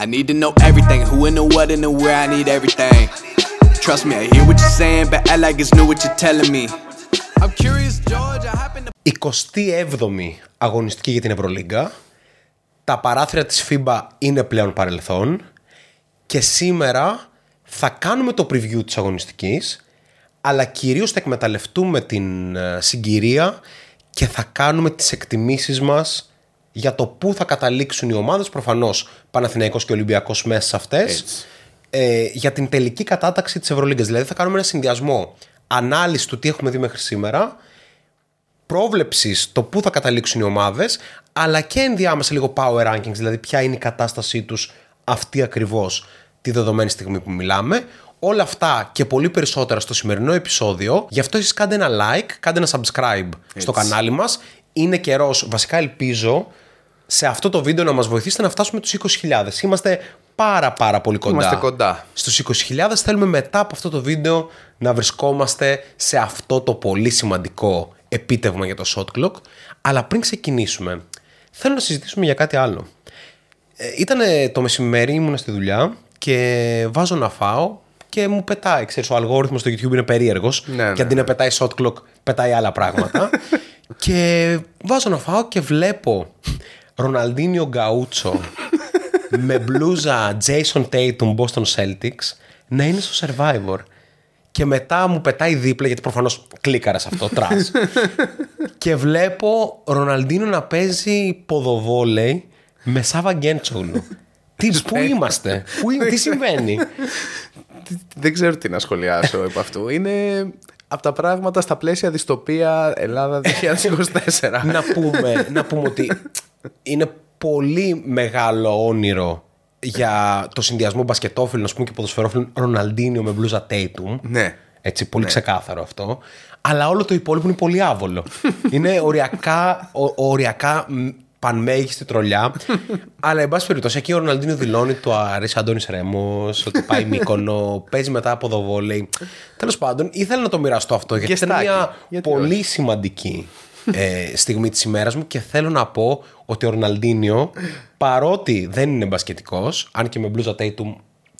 I need to know everything, who and the what and the where, I need everything. Trust me, I hear what you're saying, but I like it's new what you're telling me. I'm curious, George, I happen to... 27η αγωνιστική για την Ευρωλίγκα. Τα παράθυρα της FIBA είναι πλέον παρελθόν. Και σήμερα θα κάνουμε το preview της αγωνιστικής, αλλά κυρίως θα εκμεταλλευτούμε την ε, συγκυρία και θα κάνουμε τις εκτιμήσεις μας για το πού θα καταλήξουν οι ομάδες, προφανώς Παναθηναϊκός και Ολυμπιακός μέσα σε αυτές, ε, για την τελική κατάταξη της Ευρωλίγκας. Δηλαδή θα κάνουμε ένα συνδυασμό ανάλυσης του τι έχουμε δει μέχρι σήμερα, πρόβλεψης το πού θα καταλήξουν οι ομάδες, αλλά και ενδιάμεσα λίγο power rankings, δηλαδή ποια είναι η κατάστασή τους αυτή ακριβώς τη δεδομένη στιγμή που μιλάμε. Όλα αυτά και πολύ περισσότερα στο σημερινό επεισόδιο. Γι' αυτό εσείς κάντε ένα like, κάντε ένα subscribe στο κανάλι μας. Είναι καιρός, βασικά ελπίζω, σε αυτό το βίντεο να μας βοηθήσετε να φτάσουμε τους 20.000. Είμαστε πάρα πάρα πολύ κοντά. Είμαστε κοντά. Στους 20.000 θέλουμε μετά από αυτό το βίντεο να βρισκόμαστε σε αυτό το πολύ σημαντικό επίτευγμα για το shot clock. Αλλά πριν ξεκινήσουμε, θέλω να συζητήσουμε για κάτι άλλο. Ε, Ήταν το μεσημέρι, ήμουν στη δουλειά και βάζω να φάω και μου πετάει. Ξέρεις, ο αλγόριθμος στο YouTube είναι περίεργος Ναι, και αντί ναι, να πετάει shot clock, πετάει άλλα πράγματα. και βάζω να φάω και βλέπω Ροναλντίνιο Γκαούτσο με μπλούζα Jason Tatum Boston Celtics να είναι στο Survivor. Και μετά μου πετάει δίπλα, γιατί προφανώς κλίκαρα σε αυτό, τρας. και βλέπω Ροναλντίνο να παίζει ποδοβόλεϊ με Σάββα Γκέντσογλου. Τι, πού είμαστε, πού, είναι- τι συμβαίνει; Δεν ξέρω τι να σχολιάσω επ' αυτού. Είναι από τα πράγματα στα πλαίσια δυστοπία Ελλάδας 2024. να, πούμε, να πούμε ότι είναι πολύ μεγάλο όνειρο για το συνδυασμό μπασκετόφιλων ας πούμε, και ποδοσφαιρόφιλων Ροναλντίνιο με μπλούζα Tatum. Ναι. Έτσι, πολύ ξεκάθαρο αυτό. Αλλά όλο το υπόλοιπο είναι πολύ άβολο. είναι οριακά, ο- οριακά μ, πανμέγιστη τρολιά. Αλλά, εν πάση περιπτώσει, εκεί ο Ροναλντίνο δηλώνει το αρέσει Αντώνης Ρέμος, ότι πάει μήκονο, παίζει μετά από το βόλεϊ. Τέλος πάντων, ήθελα να το μοιραστώ αυτό γιατί ήταν Γεστάκι. μια Γιατί πολύ σημαντική ε, στιγμή της ημέρας μου και θέλω να πω ότι ο Ροναλντίνιο παρότι δεν είναι μπασκετικός αν και με μπλούζα Tatum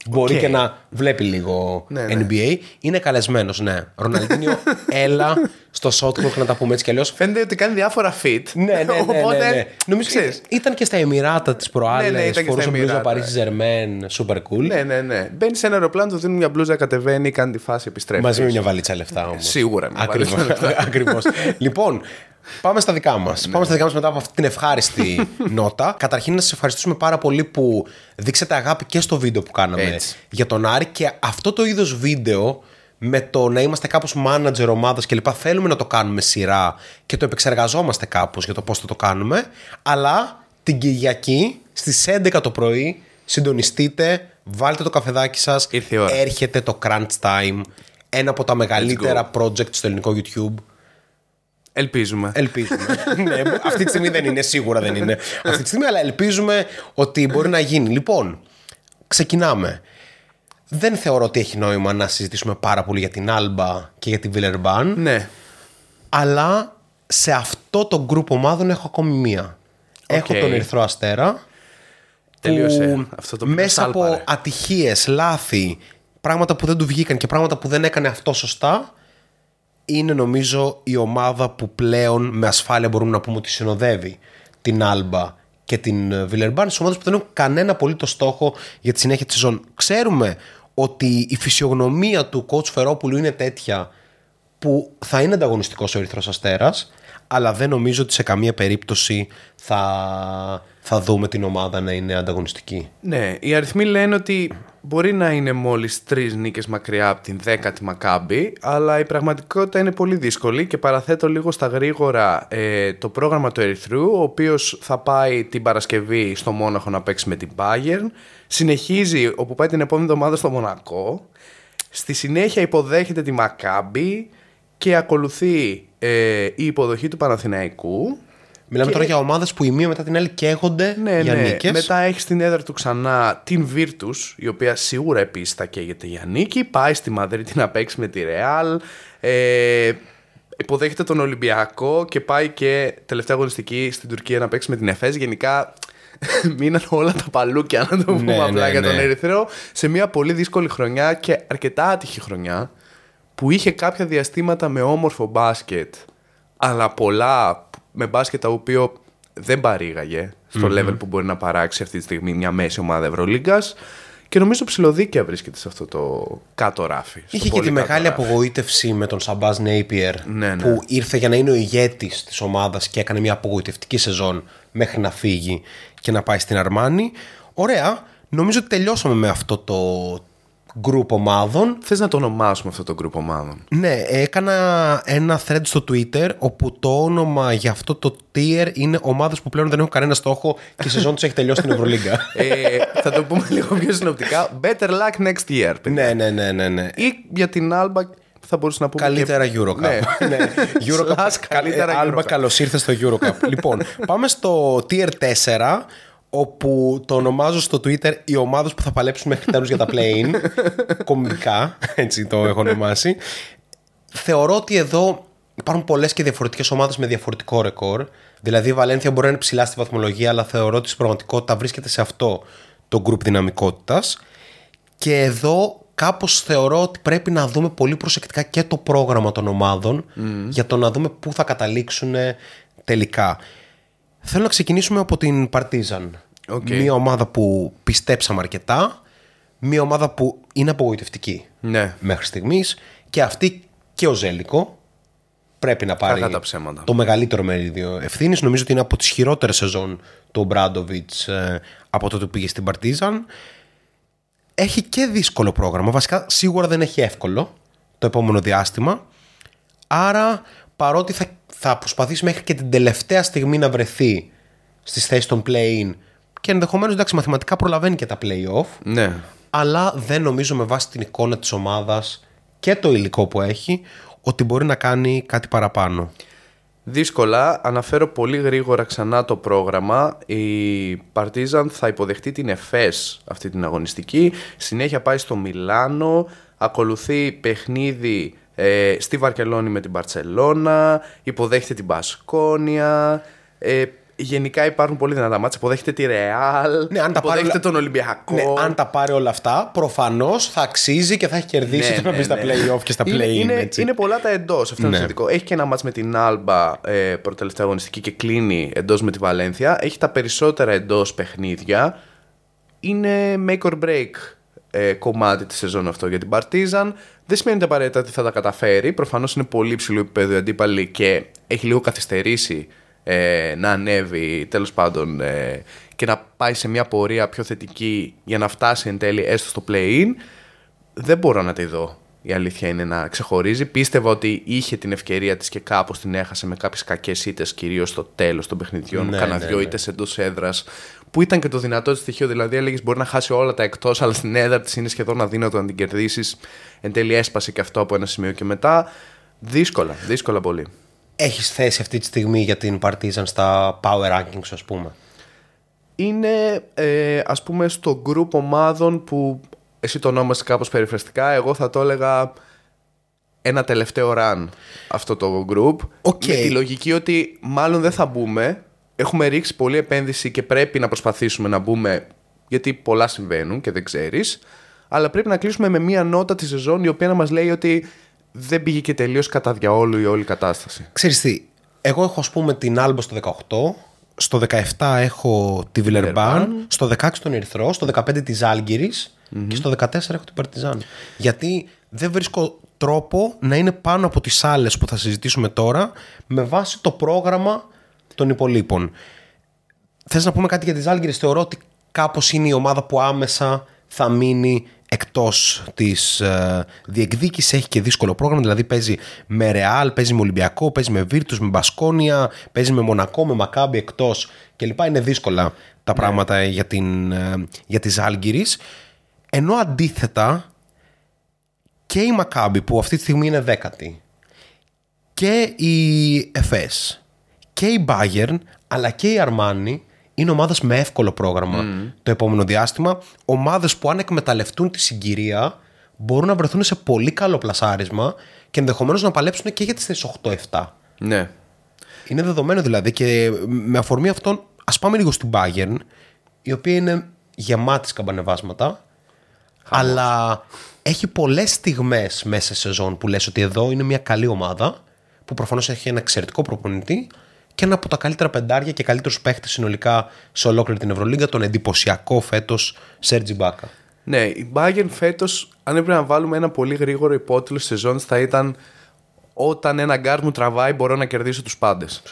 μπορεί Οκ. και να βλέπει λίγο Ναι, ναι. NBA είναι καλεσμένος ναι Ροναλντίνιο έλα στο shot clock να τα πούμε έτσι κι αλλιώς Φαίνεται ότι κάνει διάφορα feat. ναι, ναι, ναι, ναι, Οπότε, ναι. Νομίζω ξέρεις, ήταν και στα Εμιράτα τις προάλλες Ναι, ναι, ήταν και στα φορούσε μπλούζα Εμιράτα. Paris Germain super cool Ναι, ναι, ναι. Μπαίνει σε ένα αεροπλάνο, του δίνουν μια μπλούζα, κατεβαίνει, κάνει τη φάση, επιστρέφεις. Μαζί με μια βαλίτσα λεφτά όμως. Σίγουρα μια Ακριβώς. βαλίτσα λεφτά. Ακριβώς. λοιπόν, πάμε στα δικά μας. Ναι. Πάμε στα δικά μας μετά από αυτή την ευχάριστη νότα. Καταρχήν, να σας ευχαριστήσουμε πάρα πολύ που δείξατε αγάπη και στο βίντεο που κάναμε Έτσι. για τον Άρη και αυτό το είδος βίντεο με το να είμαστε κάπως manager ομάδας και λοιπά θέλουμε να το κάνουμε σειρά και το επεξεργαζόμαστε κάπως για το πώς θα το κάνουμε αλλά την Κυριακή στις 11 το πρωί συντονιστείτε, βάλτε το καφεδάκι σας Ήρθε η ώρα. έρχεται το Crunch Time ένα από τα μεγαλύτερα project στο ελληνικό YouTube Ελπίζουμε. Ελπίζουμε. ναι, αυτή τη στιγμή δεν είναι, σίγουρα δεν είναι. Αυτή τη στιγμή, αλλά ελπίζουμε ότι μπορεί να γίνει. Λοιπόν, ξεκινάμε. Δεν θεωρώ ότι έχει νόημα να συζητήσουμε πάρα πολύ για την Άλμπα και για την Βιλερμπάν, Ναι. αλλά σε αυτό το γκρουπ ομάδων έχω ακόμη μία. Έχω τον Ερυθρό Αστέρα. Τελείωσε. που Αυτό το πήρα μέσα από σάλπαρε. ατυχίες, λάθη, πράγματα που δεν του βγήκαν και πράγματα που δεν έκανε αυτό σωστά, είναι νομίζω η ομάδα που πλέον με ασφάλεια μπορούμε να πούμε ότι συνοδεύει την Άλμπα και την Βιλερμπάν, στις ομάδες που δεν έχουν κανένα απολύτως στόχο για τη συνέχεια της σεζόν. Ξέρουμε ότι η φυσιογνωμία του coach Φερόπουλου είναι τέτοια που θα είναι ανταγωνιστικός ο Ερυθρός Αστέρας, αλλά δεν νομίζω ότι σε καμία περίπτωση θα, θα δούμε την ομάδα να είναι ανταγωνιστική. Ναι, οι αριθμοί λένε ότι μπορεί να είναι μόλις τρεις νίκες μακριά από την δέκατη Μακάμπη, αλλά η πραγματικότητα είναι πολύ δύσκολη και παραθέτω λίγο στα γρήγορα ε, το πρόγραμμα του Ερυθρού, ο οποίος θα πάει την Παρασκευή στο Μόναχο να παίξει με την Bayern, συνεχίζει όπου πάει την επόμενη εβδομάδα στο Μονακό, στη συνέχεια υποδέχεται τη Μακάμπη και ακολουθεί ε, η υποδοχή του Παναθηναϊκού Μιλάμε τώρα για ομάδες που η μία μετά την άλλη καίγονται ναι, για ναι. νίκες. Μετά έχει στην έδρα του ξανά την Virtus, η οποία σίγουρα επίσης θα καίγεται για νίκη. Πάει στη Μαδρίτη να παίξει με τη Real. Ε, υποδέχεται τον Ολυμπιακό και πάει και τελευταία αγωνιστική στην Τουρκία να παίξει με την Εφές. Γενικά μείναν όλα τα παλούκια, να το πούμε Ναι, απλά ναι, για τον ναι. Ερυθρέο, σε μια πολύ δύσκολη χρονιά και αρκετά άτυχη χρονιά, που είχε κάποια διαστήματα με όμορφο μπάσκετ, αλλά πολλά με μπάσκετ το οποίο δεν παρήγαγε στο level που μπορεί να παράξει αυτή τη στιγμή μια μέση ομάδα Ευρωλίγκας και νομίζω ψηλοδίκαια βρίσκεται σε αυτό το κάτω ράφι. στο Είχε και πολύ τη κάτω μεγάλη ράφι. απογοήτευση με τον Σαμπάζ Νέιπιερ Ναι, ναι. που ήρθε για να είναι ο ηγέτης της ομάδας και έκανε μια απογοητευτική σεζόν μέχρι να φύγει και να πάει στην Αρμάνη. Ωραία, νομίζω ότι τελειώσαμε με αυτό το group ομάδων. Θες να το ονομάσουμε αυτό το group ομάδων; Ναι, έκανα ένα thread στο Twitter όπου το όνομα για αυτό το tier είναι ομάδες που πλέον δεν έχουν κανένα στόχο και η σεζόν τους έχει τελειώσει στην Ευρωλίγκα. ε, θα το πούμε λίγο πιο συνοπτικά. Better luck next year. παιδιά. ναι, ναι, ναι, ναι, ναι. Ή για την Alba θα μπορούσα να πούμε. Καλύτερα και... Eurocup. Ναι. ναι. Eurocup. Slash καλύτερα Άλμπα, Eurocup. καλώς ήρθες στο Eurocup. λοιπόν, πάμε στο tier 4, όπου το ονομάζω στο Twitter οι ομάδες που θα παλέψουν μέχρι τέλους για τα play-in. Κομικά, έτσι το έχω ονομάσει. Θεωρώ ότι εδώ υπάρχουν πολλές και διαφορετικές ομάδες με διαφορετικό ρεκόρ. Δηλαδή η Βαλένθια μπορεί να είναι ψηλά στη βαθμολογία, αλλά θεωρώ ότι στην πραγματικότητα βρίσκεται σε αυτό το group δυναμικότητας. Και εδώ κάπως θεωρώ ότι πρέπει να δούμε πολύ προσεκτικά και το πρόγραμμα των ομάδων για το να δούμε πού θα καταλήξουν τελικά. Θέλω να ξεκινήσουμε από την Παρτίζαν. Οκ. Μια ομάδα που πιστέψαμε αρκετά, μια ομάδα που είναι απογοητευτική Ναι. μέχρι στιγμής και αυτή και ο Ζέλικο πρέπει να πάρει Κακά τα ψέματα. το μεγαλύτερο μερίδιο ευθύνης. Νομίζω ότι είναι από τις χειρότερες σεζόν του Ομπράντοβιτς από τότε που πήγε στην Παρτίζαν. Έχει και δύσκολο πρόγραμμα. Βασικά σίγουρα δεν έχει εύκολο το επόμενο διάστημα. Άρα παρότι θα, θα προσπαθήσει μέχρι και την τελευταία στιγμή να βρεθεί στις θέσεις των play-in και ενδεχομένως εντάξει μαθηματικά προλαβαίνει και τα play-off Ναι. αλλά δεν νομίζω με βάση την εικόνα της ομάδας και το υλικό που έχει ότι μπορεί να κάνει κάτι παραπάνω. Δύσκολα, αναφέρω πολύ γρήγορα ξανά το πρόγραμμα. Η Partizan θα υποδεχτεί την ΕΦΕΣ αυτή την αγωνιστική. Συνέχεια πάει στο Μιλάνο. Ακολουθεί παιχνίδι ε, στη Βαρκελόνη με την Μπαρτσελώνα. Υποδέχεται την Μπασκόνια. Ε, γενικά υπάρχουν πολύ δυνατά μάτια. Υποδέχεται τη Ρεάλ. Ναι, αν τα πάρει υποδέχεται όλα- τον Ολυμπιακό. Ναι, αν τα πάρει όλα αυτά, προφανώς θα αξίζει και θα έχει κερδίσει Ναι, το να ναι, μπει στα ναι. play-off και στα Είναι- play-in. Είναι, έτσι. είναι πολλά τα εντός. Αυτό είναι Ναι. το θετικό. Έχει και ένα μάτς με την Άλμπα ε, προτελευταία αγωνιστική και κλείνει εντός με τη Βαλένθια. Έχει τα περισσότερα εντός παιχνίδια. Είναι make or break ε, κομμάτι της σεζόν αυτό για την Παρτίζαν. Δεν σημαίνει ότι απαραίτητα ότι θα τα καταφέρει. Προφανώς είναι πολύ υψηλό επίπεδο η αντίπαλη και έχει λίγο καθυστερήσει ε, να ανέβει τέλος πάντων ε, και να πάει σε μια πορεία πιο θετική για να φτάσει εν τέλει έστω στο play-in δεν μπορώ να τη δω. Η αλήθεια είναι να ξεχωρίζει. Πίστευα ότι είχε την ευκαιρία της και κάπως την έχασε με κάποιες κακές ήττες, κυρίως στο τέλος των παιχνιδιών. Ναι, Κάνα ναι, δυο ναι. ήττες εντός έδρας. Που ήταν και το δυνατό της στοιχείο. Δηλαδή, έλεγες μπορεί να χάσει όλα τα εκτός, αλλά στην έδρα της είναι σχεδόν αδύνατο να την κερδίσεις. Εν τέλει, έσπασε και αυτό από ένα σημείο και μετά. Δύσκολα, δύσκολα πολύ. Έχεις θέση αυτή τη στιγμή για την Partizan στα power rankings, ας πούμε; είναι ε, ας πούμε στο group ομάδων που εσύ το ονόμασες κάπως περιφραστικά εγώ θα το έλεγα ένα τελευταίο run αυτό το group OK. με τη λογική ότι μάλλον δεν θα μπούμε έχουμε ρίξει πολλή επένδυση και πρέπει να προσπαθήσουμε να μπούμε γιατί πολλά συμβαίνουν και δεν ξέρεις αλλά πρέπει να κλείσουμε με μία νότα τη σεζόν η οποία να μας λέει ότι δεν πήγε και τελείως κατά διαόλου η όλη κατάσταση. Ξέρεις τι, εγώ έχω ας πούμε την Άλμπα στο 18, στο 17 έχω τη Βιλερμπάν, στο 16 τον Ερυθρό, στο 15 της Άλγηρης και στο 14 έχω την Παρτιζάν. Γιατί δεν βρίσκω τρόπο να είναι πάνω από τις άλλες που θα συζητήσουμε τώρα με βάση το πρόγραμμα των υπολείπων. Θες να πούμε κάτι για τις Άλγηρες, θεωρώ ότι κάπως είναι η ομάδα που άμεσα θα μείνει εκτός της ε, διεκδίκησης, έχει και δύσκολο πρόγραμμα, δηλαδή παίζει με Ρεάλ, παίζει με Ολυμπιακό, παίζει με Βίρτους, με Μπασκόνια, παίζει με Μονακό, με Μακάμπι εκτός κλπ. Είναι δύσκολα τα πράγματα για, την, ε, για τις Άλγηρες. Ενώ αντίθετα και η Μακάμπι που αυτή τη στιγμή είναι δέκατη και η ΕΦΕΣ και η Bayern αλλά και η Αρμάνι είναι ομάδες με εύκολο πρόγραμμα το επόμενο διάστημα. Ομάδες που αν εκμεταλλευτούν τη συγκυρία μπορούν να βρεθούν σε πολύ καλό πλασάρισμα και ενδεχομένως να παλέψουν και για τις θέσεις 8-7. ναι Είναι δεδομένο δηλαδή και με αφορμή αυτόν Α πάμε λίγο στην Bayern, η οποία είναι γεμάτη σκαμπανεβάσματα, αλλά έχει πολλές στιγμές μέσα σε σεζόν που λες ότι εδώ είναι μια καλή ομάδα, που προφανώς έχει ένα εξαιρετικό προπονητή και ένα από τα καλύτερα πεντάρια και καλύτερους παίχτες συνολικά σε ολόκληρη την Ευρωλίγκα, τον εντυπωσιακό φέτος Σερζ Ιμπάκα. Ναι, η Bayern φέτος, αν έπρεπε να βάλουμε ένα πολύ γρήγορο υπότιτλο σεζόν, θα ήταν όταν ένα γκαρντ μου τραβάει, μπορώ να κερδίσω τους πάντες.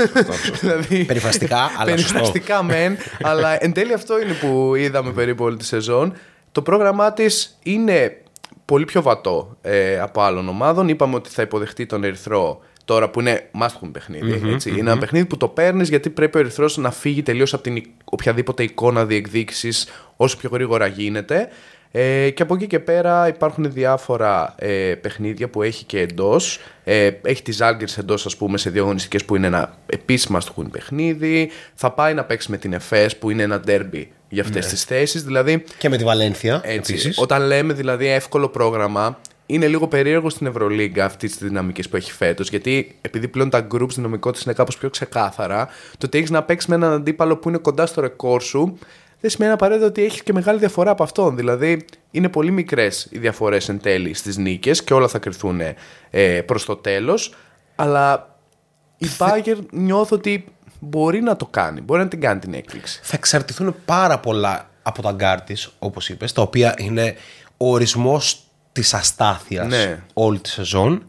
δηλαδή, Περιφραστικά, αλλά Περιφραστικά μεν, αλλά εν τέλει αυτό είναι που είδαμε περίπου όλη τη σεζόν. Το πρόγραμμά της είναι πολύ πιο βατό ε, από άλλων ομάδων. Είπαμε ότι θα υποδεχτεί τον Ερυθρό τώρα που είναι must παιχνιδι ετσι Είναι ένα παιχνίδι που το παίρνεις γιατί πρέπει ο Ερυθρός να φύγει τελείως από την οποιαδήποτε εικόνα διεκδίκησης όσο πιο γρήγορα γίνεται. Ε, και από εκεί και πέρα υπάρχουν διάφορα ε, παιχνίδια που έχει και εντός. Ε, έχει τι Άλγκερ εντός, ας πούμε, σε δύο αγωνιστικές που είναι ένα επίσημα στο παιχνίδι. Θα πάει να παίξει με την ΕΦΕΣ που είναι ένα ντέρμπι για αυτές ναι. τις θέσεις. Δηλαδή, και με τη Βαλένθια. Έτσι, επίσης. Όταν λέμε δηλαδή εύκολο πρόγραμμα, είναι λίγο περίεργο στην Ευρωλίγκα αυτή τη δυναμική που έχει φέτος. Γιατί επειδή πλέον τα groups δυναμικότητας είναι κάπως πιο ξεκάθαρα, το ότι έχεις να παίξεις με έναν αντίπαλο που είναι κοντά στο ρεκόρ σου, δεν σημαίνει απαραίτητα ότι έχεις και μεγάλη διαφορά από αυτόν. Δηλαδή, είναι πολύ μικρές οι διαφορές εν τέλει στις νίκες και όλα θα κρυθούν ε, προς το τέλος. Αλλά η Bayern νιώθω ότι μπορεί να το κάνει. Μπορεί να την κάνει την έκπληξη. Θα εξαρτηθούν πάρα πολλά από τα γκαρντ της, όπως είπες, τα οποία είναι ο ορισμός της αστάθειας ναι. όλη τη σεζόν.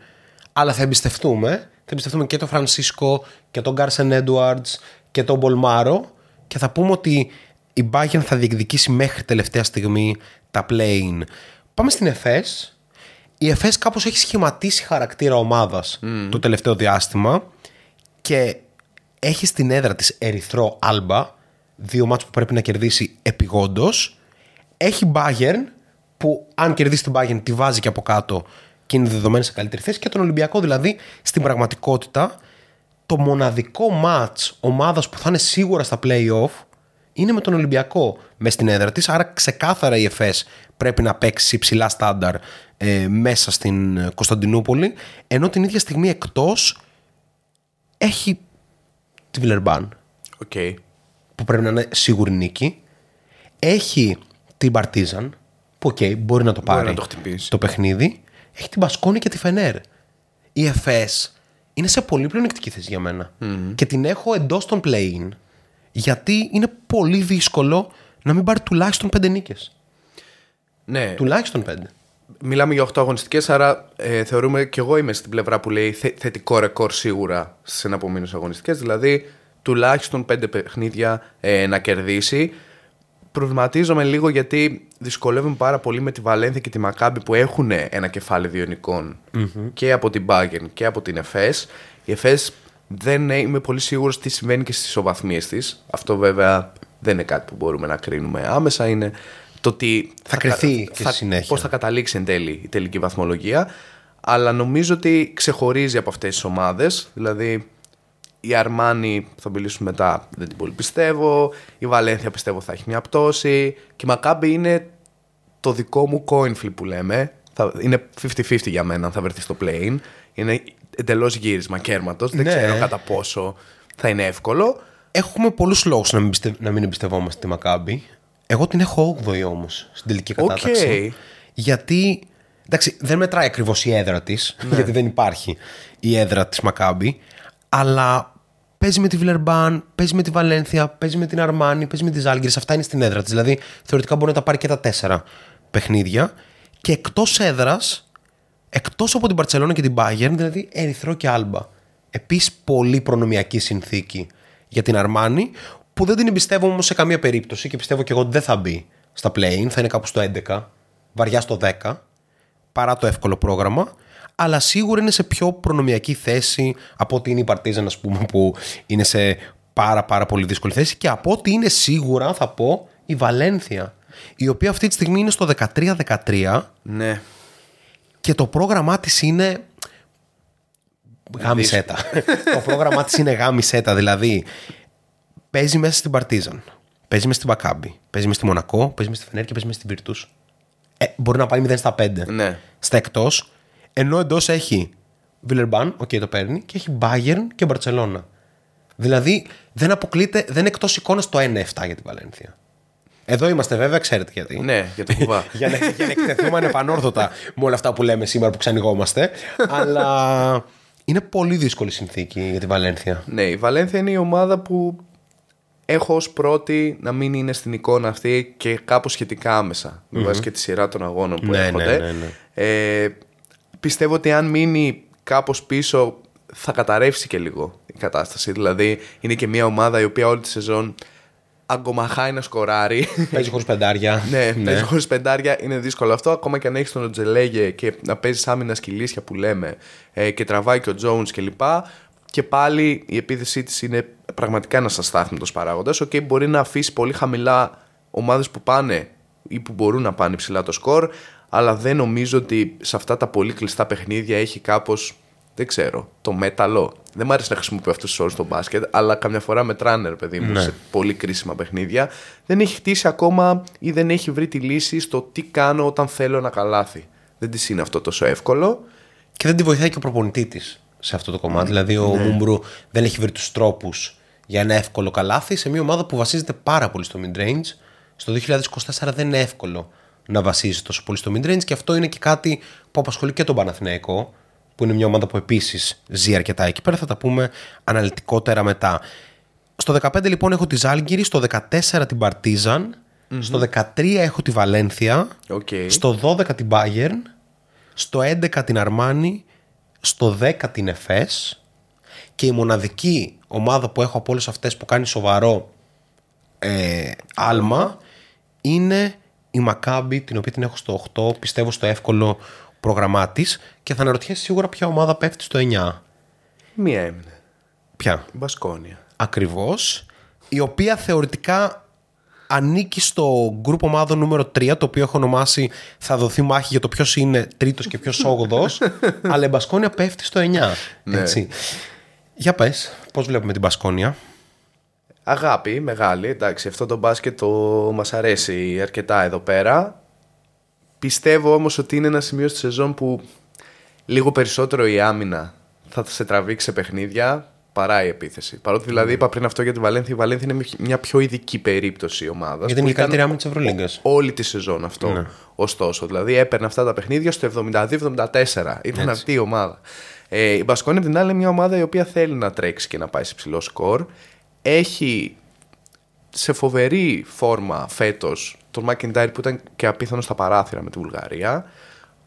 Αλλά θα εμπιστευτούμε. Θα εμπιστευτούμε και τον Φρανσίσκο και τον Κάρσεν Έντουαρντς και τον Μπολμάρο και θα πούμε ότι η Bayern θα διεκδικήσει μέχρι τελευταία στιγμή τα play-in. Πάμε στην ΕΦΕΣ. Η ΕΦΕΣ κάπως έχει σχηματίσει χαρακτήρα ομάδας το τελευταίο διάστημα και έχει στην έδρα της Ερυθρό Άλμπα, δύο μάτς που πρέπει να κερδίσει επιγόντως. Έχει Bayern που αν κερδίσει την Bayern τη βάζει και από κάτω και είναι δεδομένη σε καλύτερη θέση και τον Ολυμπιακό δηλαδή στην πραγματικότητα το μοναδικό μάτς ομάδας που θα είναι σίγουρα στα play-off είναι με τον Ολυμπιακό μες στην έδρα της. Άρα ξεκάθαρα η ΕΦΕΣ πρέπει να παίξει υψηλά στάνταρ ε, μέσα στην Κωνσταντινούπολη. Ενώ την ίδια στιγμή εκτός έχει τη Βιλερμπάν. Okay. Που πρέπει να είναι σίγουρη νίκη. Έχει την Παρτίζαν. Που okay, μπορεί να το πάρει το, το παιχνίδι. Έχει την Πασκόνη και τη Φενέρ. Η ΕΦΕΣ είναι σε πολύ πλεονεκτική θέση για μένα. Και την έχω εντός των play γιατί είναι πολύ δύσκολο να μην πάρει τουλάχιστον πέντε νίκες. Ναι. Τουλάχιστον πέντε. Μιλάμε για 8 αγωνιστικές, άρα ε, θεωρούμε και εγώ είμαι στην πλευρά που λέει θετικό ρεκόρ σίγουρα στις εναπομείνες αγωνιστικές. Δηλαδή τουλάχιστον πέντε παιχνίδια ε, να κερδίσει. Προβληματίζομαι λίγο γιατί δυσκολεύομαι πάρα πολύ με τη Βαλένθια και τη Μακάμπη που έχουν ένα κεφάλι και από την Bayern και από την ΕΦΕΣ. Η ΕΦΕΣ δεν είμαι πολύ σίγουρος τι συμβαίνει και στις ισοβαθμίες της. Αυτό βέβαια δεν είναι κάτι που μπορούμε να κρίνουμε άμεσα. Είναι το ότι θα, θα κρυθεί και θα, συνέχεια. Πώς θα καταλήξει εν τέλει η τελική βαθμολογία. Αλλά νομίζω ότι ξεχωρίζει από αυτές τις ομάδες. Δηλαδή η Αρμάνη θα μιλήσουμε μετά, δεν την πολύ πιστεύω. Η Βαλένθια πιστεύω θα έχει μια πτώση. Και η Μακάμπη είναι το δικό μου coin flip που λέμε. Θα, είναι 50-50 για μένα αν θα βρεθεί στο plane. Είναι εντελώς γύρισμα κέρματος. Δεν ναι. ξέρω κατά πόσο θα είναι εύκολο. Έχουμε πολλούς λόγους να, μην να μην εμπιστευόμαστε τη Μακάμπη. Εγώ την έχω 8η όμως στην τελική κατάταξη. Okay. Γιατί. Εντάξει, δεν μετράει ακριβώς η έδρα της, ναι. γιατί δεν υπάρχει η έδρα της Μακάμπη. Αλλά παίζει με τη Βιλερμπάν, παίζει με τη Βαλένθια, παίζει με την Αρμάνη, παίζει με τη Ζάλγκη. Αυτά είναι στην έδρα της. Δηλαδή, θεωρητικά μπορεί να τα πάρει και τα τέσσερα παιχνίδια. Και εκτός έδρας Εκτός από την Παρσελόνα και την Bayern, δηλαδή Ερυθρό και Άλμπα. Επίσης, πολύ προνομιακή συνθήκη για την Αρμάνη, που δεν την εμπιστεύω όμως σε καμία περίπτωση και πιστεύω και εγώ ότι δεν θα μπει στα play θα είναι κάπου στο 11, βαριά στο 10, παρά το εύκολο πρόγραμμα. Αλλά σίγουρα είναι σε πιο προνομιακή θέση από ότι είναι η Παρτίζαν, ας πούμε, που είναι σε πάρα πάρα πολύ δύσκολη θέση και από ότι είναι σίγουρα, θα πω, η Βαλένθια, η οποία αυτή τη στιγμή είναι στο 13-13. Ναι και το πρόγραμμά της είναι. Γάμισέτα. το πρόγραμμά της είναι γάμισέτα. Δηλαδή, παίζει μέσα στην Παρτίζαν, παίζει μέσα στην Μακάμπι, παίζει μέσα στη Μονακό, παίζει μέσα στη Φενέρ και παίζει μέσα στην Βίρτους. Ε, μπορεί να πάει 0 στα 5. Ναι. Στα εκτός, ενώ εντός έχει Βιλερμπάν, OK, okay, το παίρνει, και έχει Bayern και Μπαρσελόνα. Δηλαδή δεν αποκλείται, δεν είναι εκτός εικόνας το 1-7 για την Βαλένθια. Εδώ είμαστε βέβαια, ξέρετε γιατί. Ναι, για το κουβά. για, να, για να εκτεθούμε ανεπανόρθωτα με όλα αυτά που λέμε σήμερα που ξανοιγόμαστε. αλλά είναι πολύ δύσκολη συνθήκη για την Βαλένθια. ναι, η Βαλένθια είναι η ομάδα που έχω ως πρώτη να μην είναι στην εικόνα αυτή και κάπως σχετικά άμεσα με βάση και τη σειρά των αγώνων που Ναι, έρχονται. ναι, ναι, ναι. Ε, πιστεύω ότι αν μείνει κάπως πίσω θα καταρρεύσει και λίγο η κατάσταση. Δηλαδή είναι και μια ομάδα η οποία όλη τη σεζόν αγκομαχάει να σκοράρει. Παίζει χωρίς πεντάρια. Ναι, ναι. παίζει χωρίς πεντάρια είναι δύσκολο αυτό. Ακόμα και αν έχεις τον Οτζελέγε και να παίζεις άμυνα σκυλίσια που λέμε ε, και τραβάει και ο Jones κλπ. Και πάλι η επίθεσή της είναι πραγματικά ένας αστάθμητος παράγοντας. Οκ, μπορεί να αφήσει πολύ χαμηλά ομάδες που πάνε ή που μπορούν να πάνε ψηλά το σκορ, αλλά δεν νομίζω ότι σε αυτά τα πολύ κλειστά παιχνίδια έχει κάπως. Δεν ξέρω, το μέταλλο. Δεν μου αρέσει να χρησιμοποιώ αυτούς τους όρους στο μπάσκετ, αλλά καμιά φορά μετράνε, ρε, παιδί μου, σε πολύ κρίσιμα παιχνίδια. Δεν έχει χτίσει ακόμα ή δεν έχει βρει τη λύση στο τι κάνω όταν θέλω ένα καλάθι. Δεν της είναι αυτό τόσο εύκολο. Και δεν τη βοηθάει και ο προπονητή της σε αυτό το κομμάτι. Δηλαδή, ο Μούμπρου δεν έχει βρει τους τρόπους για ένα εύκολο καλάθι σε μια ομάδα που βασίζεται πάρα πολύ στο mid-range. Στο 2024 δεν είναι εύκολο να βασίζει τόσο πολύ στο mid-range και αυτό είναι και κάτι που απασχολεί και τον Παναθηναϊκό, που είναι μια ομάδα που επίσης ζει αρκετά εκεί πέρα. Θα τα πούμε αναλυτικότερα μετά. Στο 15 λοιπόν έχω τη Ζάλγκυρη, στο 14 την παρτιζαν στο 13 έχω τη Βαλένθια, Οκ. στο 12 την Bayern, στο 11 την Αρμάνι, στο 10 την Εφές και η μοναδική ομάδα που έχω από όλες αυτές που κάνει σοβαρό ε, άλμα είναι η Μακάμπι την οποία την έχω στο 8 πιστεύω στο εύκολο πρόγραμμά της και θα αναρωτιέσαι σίγουρα ποια ομάδα πέφτει στο 9 Μία έμεινε. ποια; Μπασκόνια. ακριβώς η οποία θεωρητικά ανήκει στο γκρουπ ομάδων νούμερο 3 το οποίο έχω ονομάσει θα δοθεί μάχη για το ποιος είναι τρίτος και ποιος όγδος αλλά η Μπασκόνια πέφτει στο 9 έτσι. για πες πώς βλέπουμε την Μπασκόνια; Αγάπη μεγάλη, εντάξει, αυτό το μπάσκετ το μας αρέσει αρκετά εδώ πέρα. Πιστεύω όμως ότι είναι ένα σημείο στη σεζόν που λίγο περισσότερο η άμυνα θα σε τραβήξει σε παιχνίδια παρά η επίθεση. Παρότι δηλαδή είπα πριν αυτό για τη Βαλένθια, η Βαλένθια είναι μια πιο ειδική περίπτωση ομάδα. γιατί είναι η καλύτερη άμυνα της Ευρωλίγκας όλη τη σεζόν αυτό. Ωστόσο, δηλαδή έπαιρνε αυτά τα παιχνίδια στο 72-74. Ήταν αυτή η ομάδα. Ε, η Μπασκόνη, απ' την άλλη, είναι μια ομάδα η οποία θέλει να τρέξει και να πάει σε ψηλό σκορ. Έχει σε φοβερή φόρμα φέτος τον Μακεντάιρ που ήταν και απίθανος στα παράθυρα με τη Βουλγαρία.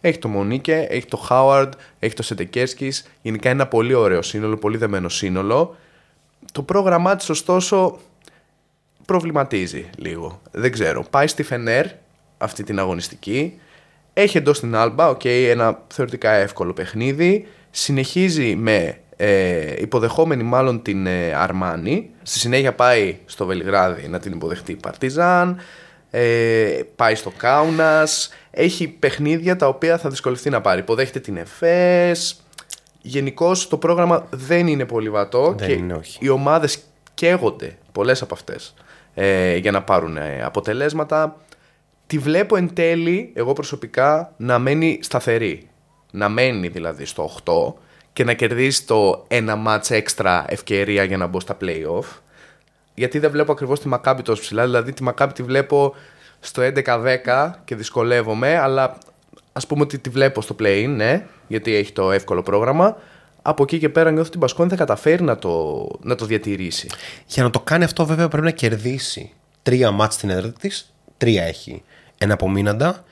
Έχει το Μονέκε, έχει το Χάουαρντ, έχει το Σεντεκέρσκι. Γενικά είναι ένα πολύ ωραίο σύνολο, πολύ δεμένο σύνολο. Το πρόγραμμά της, ωστόσο, προβληματίζει λίγο. Δεν ξέρω. Πάει στη Φενέρ αυτή την αγωνιστική. Έχει εντός την Άλμπα, οκ, ένα θεωρητικά εύκολο παιχνίδι. Συνεχίζει με ε, υποδεχόμενη μάλλον την ε, Αρμάνι. Στη συνέχεια πάει στο Βελιγράδι να την υποδεχτεί η Παρτιζάν. Ε, πάει στο Κάουνας. Έχει παιχνίδια τα οποία θα δυσκολευτεί να πάρει. Υποδέχεται την Εφές. Γενικώς το πρόγραμμα δεν είναι πολύ βατό Δεν και είναι, όχι. οι ομάδες καίγονται πολλές από αυτές ε, για να πάρουν ε, αποτελέσματα. Τη βλέπω εν τέλει, εγώ προσωπικά, να μένει σταθερή. Να μένει δηλαδή στο 8 και να κερδίσει το ένα μάτς έξτρα ευκαιρία για να μπω στα play-off. Γιατί δεν βλέπω ακριβώς τη Μακάμπη τόσο ψηλά. Δηλαδή τη Μακάμπη τη βλέπω στο 11-10 και δυσκολεύομαι, αλλά ας πούμε ότι τη βλέπω στο play ναι, γιατί έχει το εύκολο πρόγραμμα. Από εκεί και πέρα νιώθω ότι η Μπασκόνη θα καταφέρει να το, να το διατηρήσει. Για να το κάνει αυτό, βέβαια, πρέπει να κερδίσει τρία μάτς στην έδρα της. Τρία έχει ένα απομείναντα.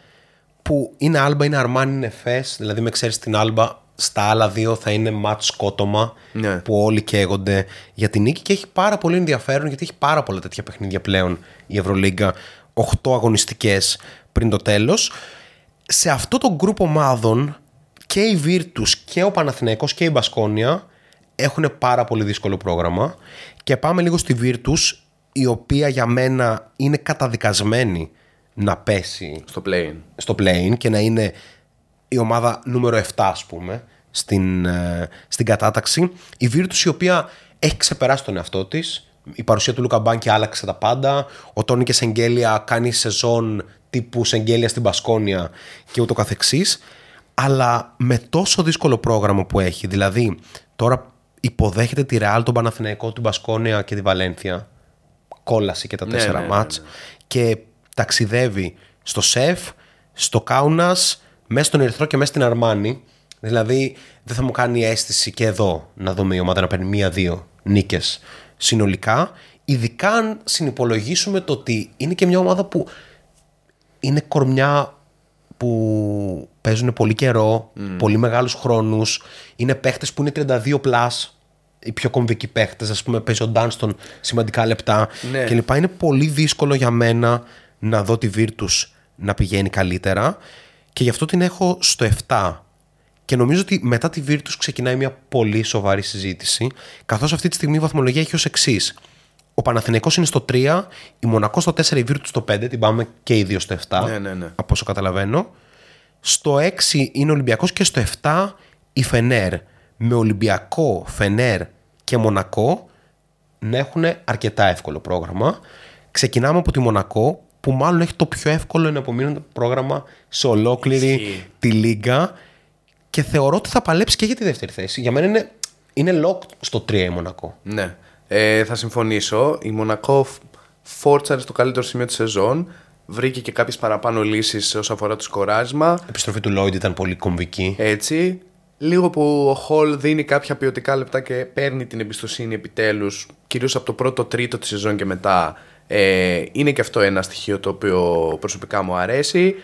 Που είναι άλμπα, είναι αρμάνι, είναι φες. Δηλαδή, με ξέρεις την άλμπα, στα άλλα δύο θα είναι μάτς σκότωμα. Ναι. Που όλοι καίγονται για την νίκη. Και έχει πάρα πολύ ενδιαφέρον γιατί έχει πάρα πολλά τέτοια παιχνίδια πλέον η Ευρωλίγκα. 8 αγωνιστικές πριν το τέλος. Σε αυτό το γκρουπ ομάδων και η Virtus και ο Παναθηναϊκός και η Μπασκόνια έχουν πάρα πολύ δύσκολο πρόγραμμα και πάμε λίγο στη Virtus η οποία για μένα είναι καταδικασμένη να πέσει Στο play στο play και να είναι η ομάδα νούμερο 7 ας πούμε στην, ε, στην κατάταξη η Virtus η οποία έχει ξεπεράσει τον εαυτό της η παρουσία του Λούκα Μπάνκι άλλαξε τα πάντα ο Τόνι και Σεγγέλια κάνει σεζόν τύπου Σεγγέλια στην Πασκόνια και ούτω καθεξής αλλά με τόσο δύσκολο πρόγραμμα που έχει δηλαδή τώρα υποδέχεται τη Ρεάλ, τον Παναθηναϊκό, την Μπασκόνια και τη Βαλένθια. Κόλαση και τα Ναι, τέσσερα ναι, ναι, μάτς. Και ταξιδεύει στο ΣΕΦ, στο Κάουνας, μέσα στον Ερυθρό και μέσα στην Αρμάνη. Δηλαδή δεν θα μου κάνει αίσθηση και εδώ να δούμε η ομάδα να παίρνει μία-δύο νίκες συνολικά. Ειδικά αν συνυπολογίσουμε το ότι είναι και μια ομάδα που είναι κορμιά που παίζουν πολύ καιρό, πολύ μεγάλους χρόνους. Είναι παίχτες που είναι 32 plus, οι πιο κομβικοί παίχτες. Ας πούμε παίζει ο Ντάνστον σημαντικά λεπτά Ναι. και λοιπά. Είναι πολύ δύσκολο για μένα να δω τη Virtus να πηγαίνει καλύτερα και γι' αυτό την έχω στο 7. Και νομίζω ότι μετά τη Virtus ξεκινάει μια πολύ σοβαρή συζήτηση, καθώς αυτή τη στιγμή η βαθμολογία έχει ως εξής. Ο Παναθηναϊκός είναι στο 3, η Μονακός στο 4, η Virtus στο 5, την πάμε και οι δύο στο 7, Ναι, ναι, ναι. από όσο καταλαβαίνω. Στο 6 είναι ο Ολυμπιακός και στο 7 η Φενέρ. Με Ολυμπιακό, Φενέρ και Μονακό να έχουν αρκετά εύκολο πρόγραμμα. Ξεκινάμε από τη Μονακό που μάλλον έχει το πιο εύκολο εναπομείνοντα πρόγραμμα σε ολόκληρη Ισχύει. τη Λίγκα και θεωρώ ότι θα παλέψει και για τη δεύτερη θέση. Για μένα είναι, είναι lock στο 3 η Μονακό. Ναι. Ε, θα συμφωνήσω. Η Μονακό φ- φόρτσαρε στο καλύτερο σημείο της σεζόν. Βρήκε και κάποιες παραπάνω λύσεις όσον αφορά το σκοράρισμα. Η επιστροφή του Lloyd ήταν πολύ κομβική. Έτσι. Λίγο που ο Χολ δίνει κάποια ποιοτικά λεπτά και παίρνει την εμπιστοσύνη επιτέλους, κυρίως από το πρώτο τρίτο της σεζόν και μετά. Ε, είναι και αυτό ένα στοιχείο το οποίο προσωπικά μου αρέσει.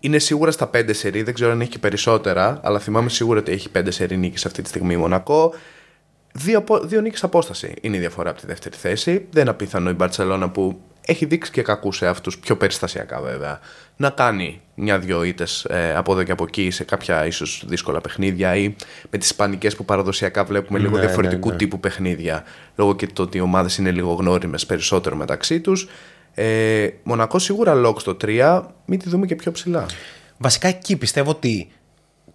Είναι σίγουρα στα 5 σερί, δεν ξέρω αν έχει και περισσότερα, αλλά θυμάμαι σίγουρα ότι έχει 5 σερί νίκες αυτή τη στιγμή η Μονακό. Δύο, απο- δύο νίκες απόσταση είναι η διαφορά από τη δεύτερη θέση. Δεν είναι απίθανο η Μπαρτσελώνα που έχει δείξει και κακούς σε αυτούς, πιο περιστασιακά βέβαια, να κάνει μια-δυο ήττες ε, από εδώ και από εκεί σε κάποια ίσως δύσκολα παιχνίδια ή με τις ισπανικές που παραδοσιακά βλέπουμε λίγο Ναι, διαφορετικού ναι, ναι. τύπου παιχνίδια λόγω και το ότι οι ομάδες είναι λίγο γνώριμες περισσότερο μεταξύ τους. Ε, Μονακός σίγουρα lock στο 3, μην τη δούμε και πιο ψηλά. Βασικά εκεί πιστεύω ότι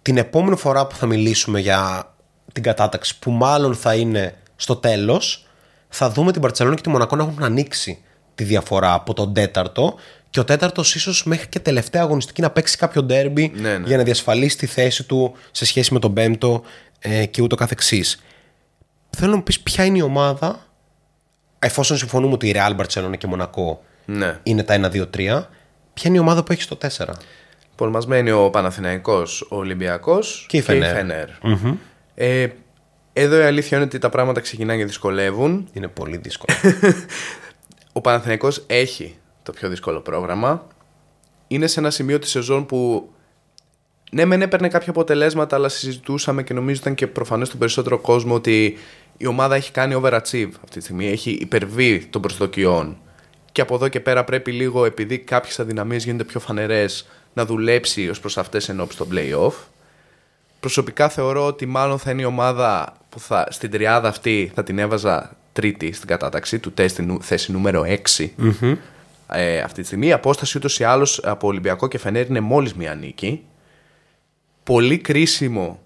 την επόμενη φορά που θα μιλήσουμε για την κατάταξη που μάλλον θα είναι στο τέλος θα δούμε την Παρτσελόνη και τη Μονακό να έχουν ανοίξει τη διαφορά από τον τέταρτο και ο τέταρτος ίσως μέχρι και τελευταία αγωνιστική να παίξει κάποιο ντέρμπι Ναι, ναι. για να διασφαλίσει τη θέση του σε σχέση με τον πέμπτο ε, και ούτω καθεξής. Θέλω να μου πεις ποια είναι η ομάδα εφόσον συμφωνούμε ότι η Real Barcelona και Μονακό Ναι. είναι τα 1-2-3 ποια είναι η ομάδα που έχεις στο 4 Λοιπόν, μας μένει ο Παναθηναϊκός, ο Ολυμπιακός Και η Φενέρ. Ε, εδώ η αλήθεια είναι ότι τα πράγματα ξεκινάνε και δυσκολεύουν. είναι πολύ δύσκολο Ο Παναθηναϊκός έχει το πιο δύσκολο πρόγραμμα. Είναι σε ένα σημείο της σεζόν που ναι, μεν έπαιρνε κάποια αποτελέσματα, αλλά συζητούσαμε και νομίζω ήταν και προφανές στον περισσότερο κόσμο ότι η ομάδα έχει κάνει overachieve αυτή τη στιγμή. Έχει υπερβεί των προσδοκιών. Και από εδώ και πέρα πρέπει λίγο, επειδή κάποιες αδυναμίες γίνονται πιο φανερές, να δουλέψει ως προς αυτές ενώπιση των playoff. Προσωπικά θεωρώ ότι μάλλον θα είναι η ομάδα που θα, στην τριάδα αυτή θα την έβαζα τρίτη στην κατάταξη, του τεστ στην θέση νούμερο 6 ε, αυτή τη στιγμή. Η απόσταση ούτως ή άλλως από Ολυμπιακό και Φενέρ είναι μόλις μία νίκη. Πολύ κρίσιμο